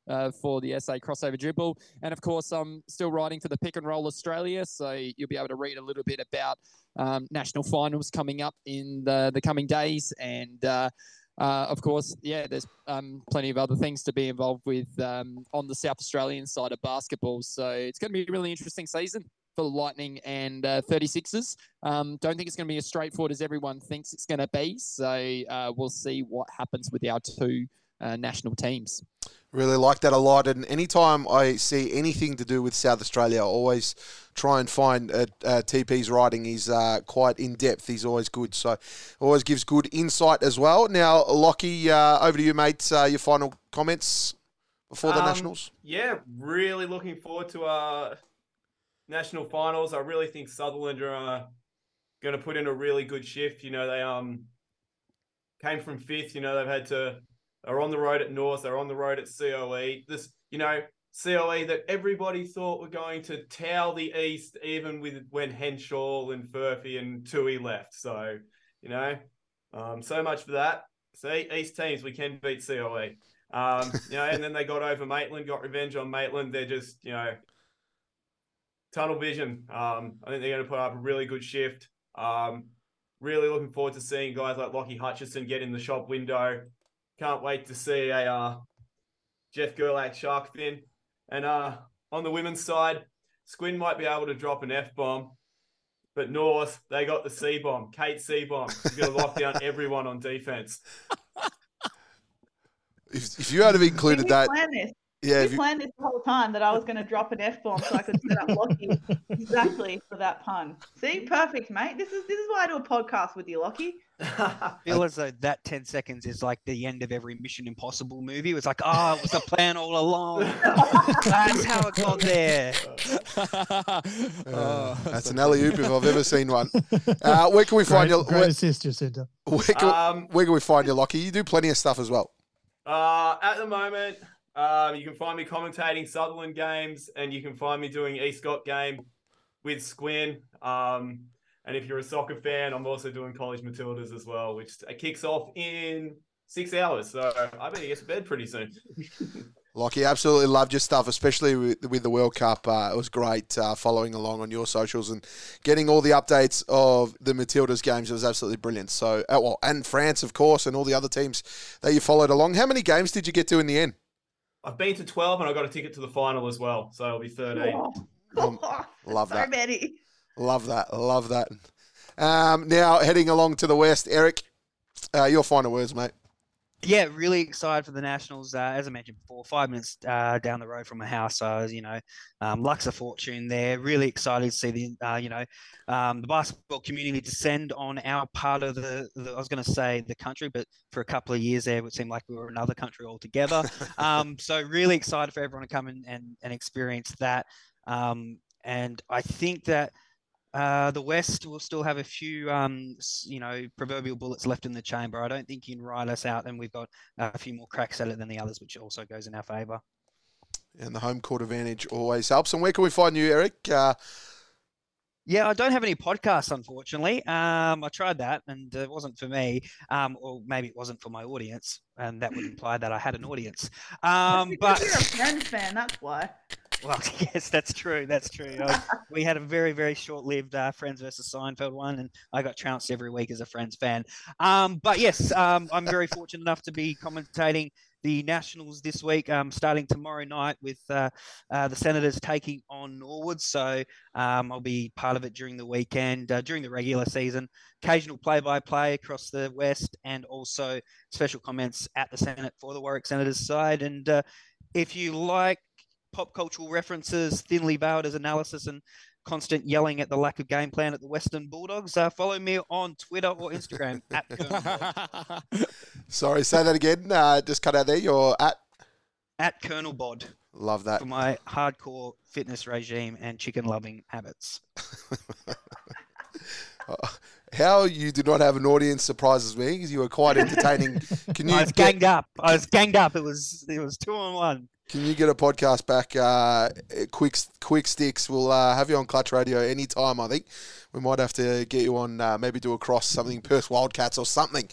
uh, for the SA crossover dribble. And of course, I'm still writing for the Pick and Roll Australia, so you'll be able to read a little bit about um, national finals coming up in the, the coming days and uh, uh, of course, yeah, there's um, plenty of other things to be involved with um, on the South Australian side of basketball. So it's going to be a really interesting season for Lightning and uh, 36ers. Um, don't think it's going to be as straightforward as everyone thinks it's going to be. So uh, we'll see what happens with our two uh, national teams. Really like that a lot. And anytime I see anything to do with South Australia, I always try and find uh, uh, TP's writing. He's uh, quite in depth. He's always good. So always gives good insight as well. Now, Lachy, uh, over to you, mate. Uh, your final comments before the um, Nationals? Yeah, really looking forward to our national finals. I really think Sutherland are going to put in a really good shift. You know, they um came from fifth. You know, they've had to are on the road at North. They're on the road at COE. This, you know, COE that everybody thought were going to towel the East, even with when Henshaw and Furphy and Tui left. So, you know, um, so much for that. See, East teams, we can beat COE. Um, you know, and then they got over Maitland, got revenge on Maitland. They're just, you know, tunnel vision. Um, I think they're going to put up a really good shift. Um, really looking forward to seeing guys like Lockie Hutchison get in the shop window. Can't wait to see a uh, Jeff Gerlach shark fin. And uh, on the women's side, Squin might be able to drop an F bomb, but North, they got the C bomb. Kate C bomb. She's going to lock down [laughs] everyone on defense. If, if you had have included that, planned this. Yeah, we you, planned this the whole time that I was going to drop an F bomb so I could set up Lachy [laughs] exactly for that pun. See, perfect, mate. This is this is why I do a podcast with you, Lachy. [laughs] I feel as though that 10 seconds is like the end of every Mission Impossible movie. It's like, oh, it was the plan all along. [laughs] That's how it got there. uh, Oh, that's an alley oop if I've ever seen one. Uh, where can we find Great, you? great Where, assist, Jacinta. where, can, um, where can we find you, Lachy? You do plenty of stuff as well. Uh, at the moment, um, you can find me commentating Sutherland games, and you can find me doing East Got Game with Squin. Um, and if you're a soccer fan, I'm also doing College Matildas as well, which kicks off in six hours. So I better get to bed pretty soon. Lachy, absolutely loved your stuff, especially with, with the World Cup. Uh, it was great uh, following along on your socials and getting all the updates of the Matildas games. It was absolutely brilliant. So, uh, well, and France, of course, and all the other teams that you followed along. How many games did you get to in the end? I've been to 12 and I got a ticket to the final as well. So it'll be 13. Um, [laughs] love so that. many. Love that. Love that. Um, now, heading along to the West, Eric, uh, your final words, mate. Yeah, really excited for the Nationals. Uh, as I mentioned before, five minutes uh, down the road from my house. So, I was, you know, um, Lux of Fortune there. Really excited to see the, uh, you know, um, the basketball community descend on our part of the, the I was going to say the country, but for a couple of years there, it seemed like we were another country altogether. [laughs] um, so, really excited for everyone to come in and, and experience that. Um, and I think that uh, the West will still have a few, um, you know, proverbial bullets left in the chamber. I don't think you can ride us out, and we've got uh, a few more cracks at it than the others, which also goes in our favour. And the home court advantage always helps. And where can we find you, Eric? Uh, Yeah, I don't have any podcasts, unfortunately. Um, I tried that, and it wasn't for me, um, or maybe it wasn't for my audience, and that would imply that I had an audience. Um, but you're a Friends fan, that's why. Well, [laughs] yes, that's true. That's true. I, we had a very, very short-lived uh, Friends versus Seinfeld one, and I got trounced every week as a Friends fan. Um, but yes, um, I'm very fortunate enough to be commentating the Nationals this week, um, starting tomorrow night with uh, uh, the Senators taking on Norwood. So um, I'll be part of it during the weekend, uh, during the regular season. Occasional play-by-play across the West, and also special comments at the Senate for the Warwick Senators side. And uh, if you like pop cultural references, thinly veiled as analysis, and constant yelling at the lack of game plan at the Western Bulldogs, uh, follow me on Twitter or Instagram at [laughs] sorry, say that again. Uh, just cut out there. You're at. at Colonel Bod Love that. for my hardcore fitness regime and chicken loving habits. [laughs] How you do not have an audience surprises me because you were quite entertaining. [laughs] Can you I was get, ganged up. I was ganged up. It was it was two on one. Can you get a podcast back? Uh, quick quick sticks. We'll uh, have you on Clutch Radio anytime. I think we might have to get you on. Uh, maybe do a cross something Perth Wildcats or something.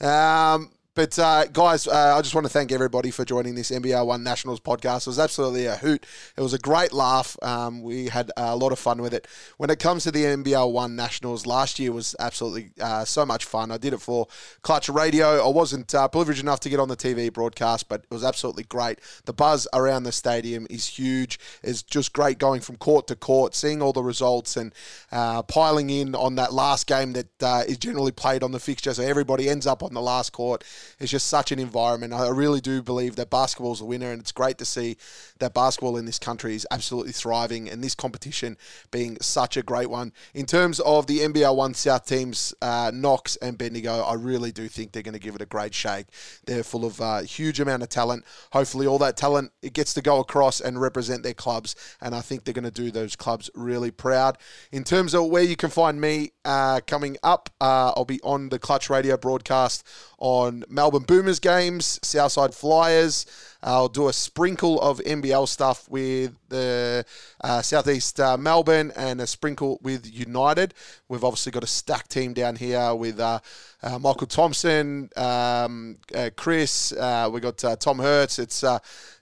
Um, but uh, guys, uh, I just want to thank everybody for joining this NBL One Nationals podcast. It was absolutely a hoot. It was a great laugh. Um, we had a lot of fun with it. When it comes to the NBL One Nationals, last year was absolutely uh, so much fun. I did it for Clutch Radio. I wasn't uh, privileged enough to get on the TV broadcast, but it was absolutely great. The buzz around the stadium is huge. It's just great going from court to court, seeing all the results, and uh, piling in on that last game that uh, is generally played on the fixture. So everybody ends up on the last court. It's just such an environment. I really do believe that basketball is a winner, and it's great to see that basketball in this country is absolutely thriving, and this competition being such a great one. In terms of the NBL One South teams, uh, Knox and Bendigo, I really do think they're going to give it a great shake. They're full of uh, huge amount of talent. Hopefully, all that talent it gets to go across and represent their clubs, and I think they're going to do those clubs really proud. In terms of where you can find me uh, coming up, uh, I'll be on the Clutch Radio broadcast on Melbourne Boomers games, Southside Flyers. I'll do a sprinkle of NBL stuff with the uh, Southeast uh, Melbourne and a sprinkle with United. We've obviously got a stacked team down here with uh, uh Michael Thompson, um, uh, Chris. We got Tom Hertz. It's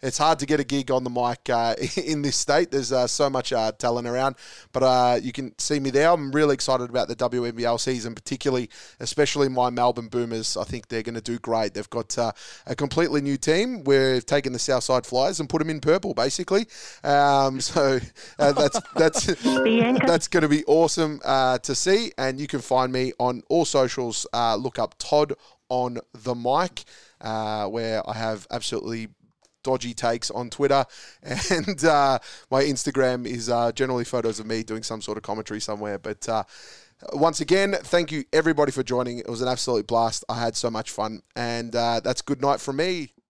it's hard to get a gig on the mic [laughs] in this state. There's so much talent around, but you can see me there. I'm really excited about the WNBL season, particularly, especially my Melbourne Boomers. I think they're going to do great. They've got a completely new team. We've taken the Southside Flyers and put them in purple, basically. Um, [laughs] so uh, that's that's [laughs] that's going to be awesome uh, to see. And you can find me on all socials. Uh, look up Todd on the mic, uh, where I have absolutely dodgy takes on Twitter, [laughs] and uh, my Instagram is uh, generally photos of me doing some sort of commentary somewhere. But uh, once again, thank you everybody for joining. It was an absolute blast. I had so much fun, and uh, that's good night from me.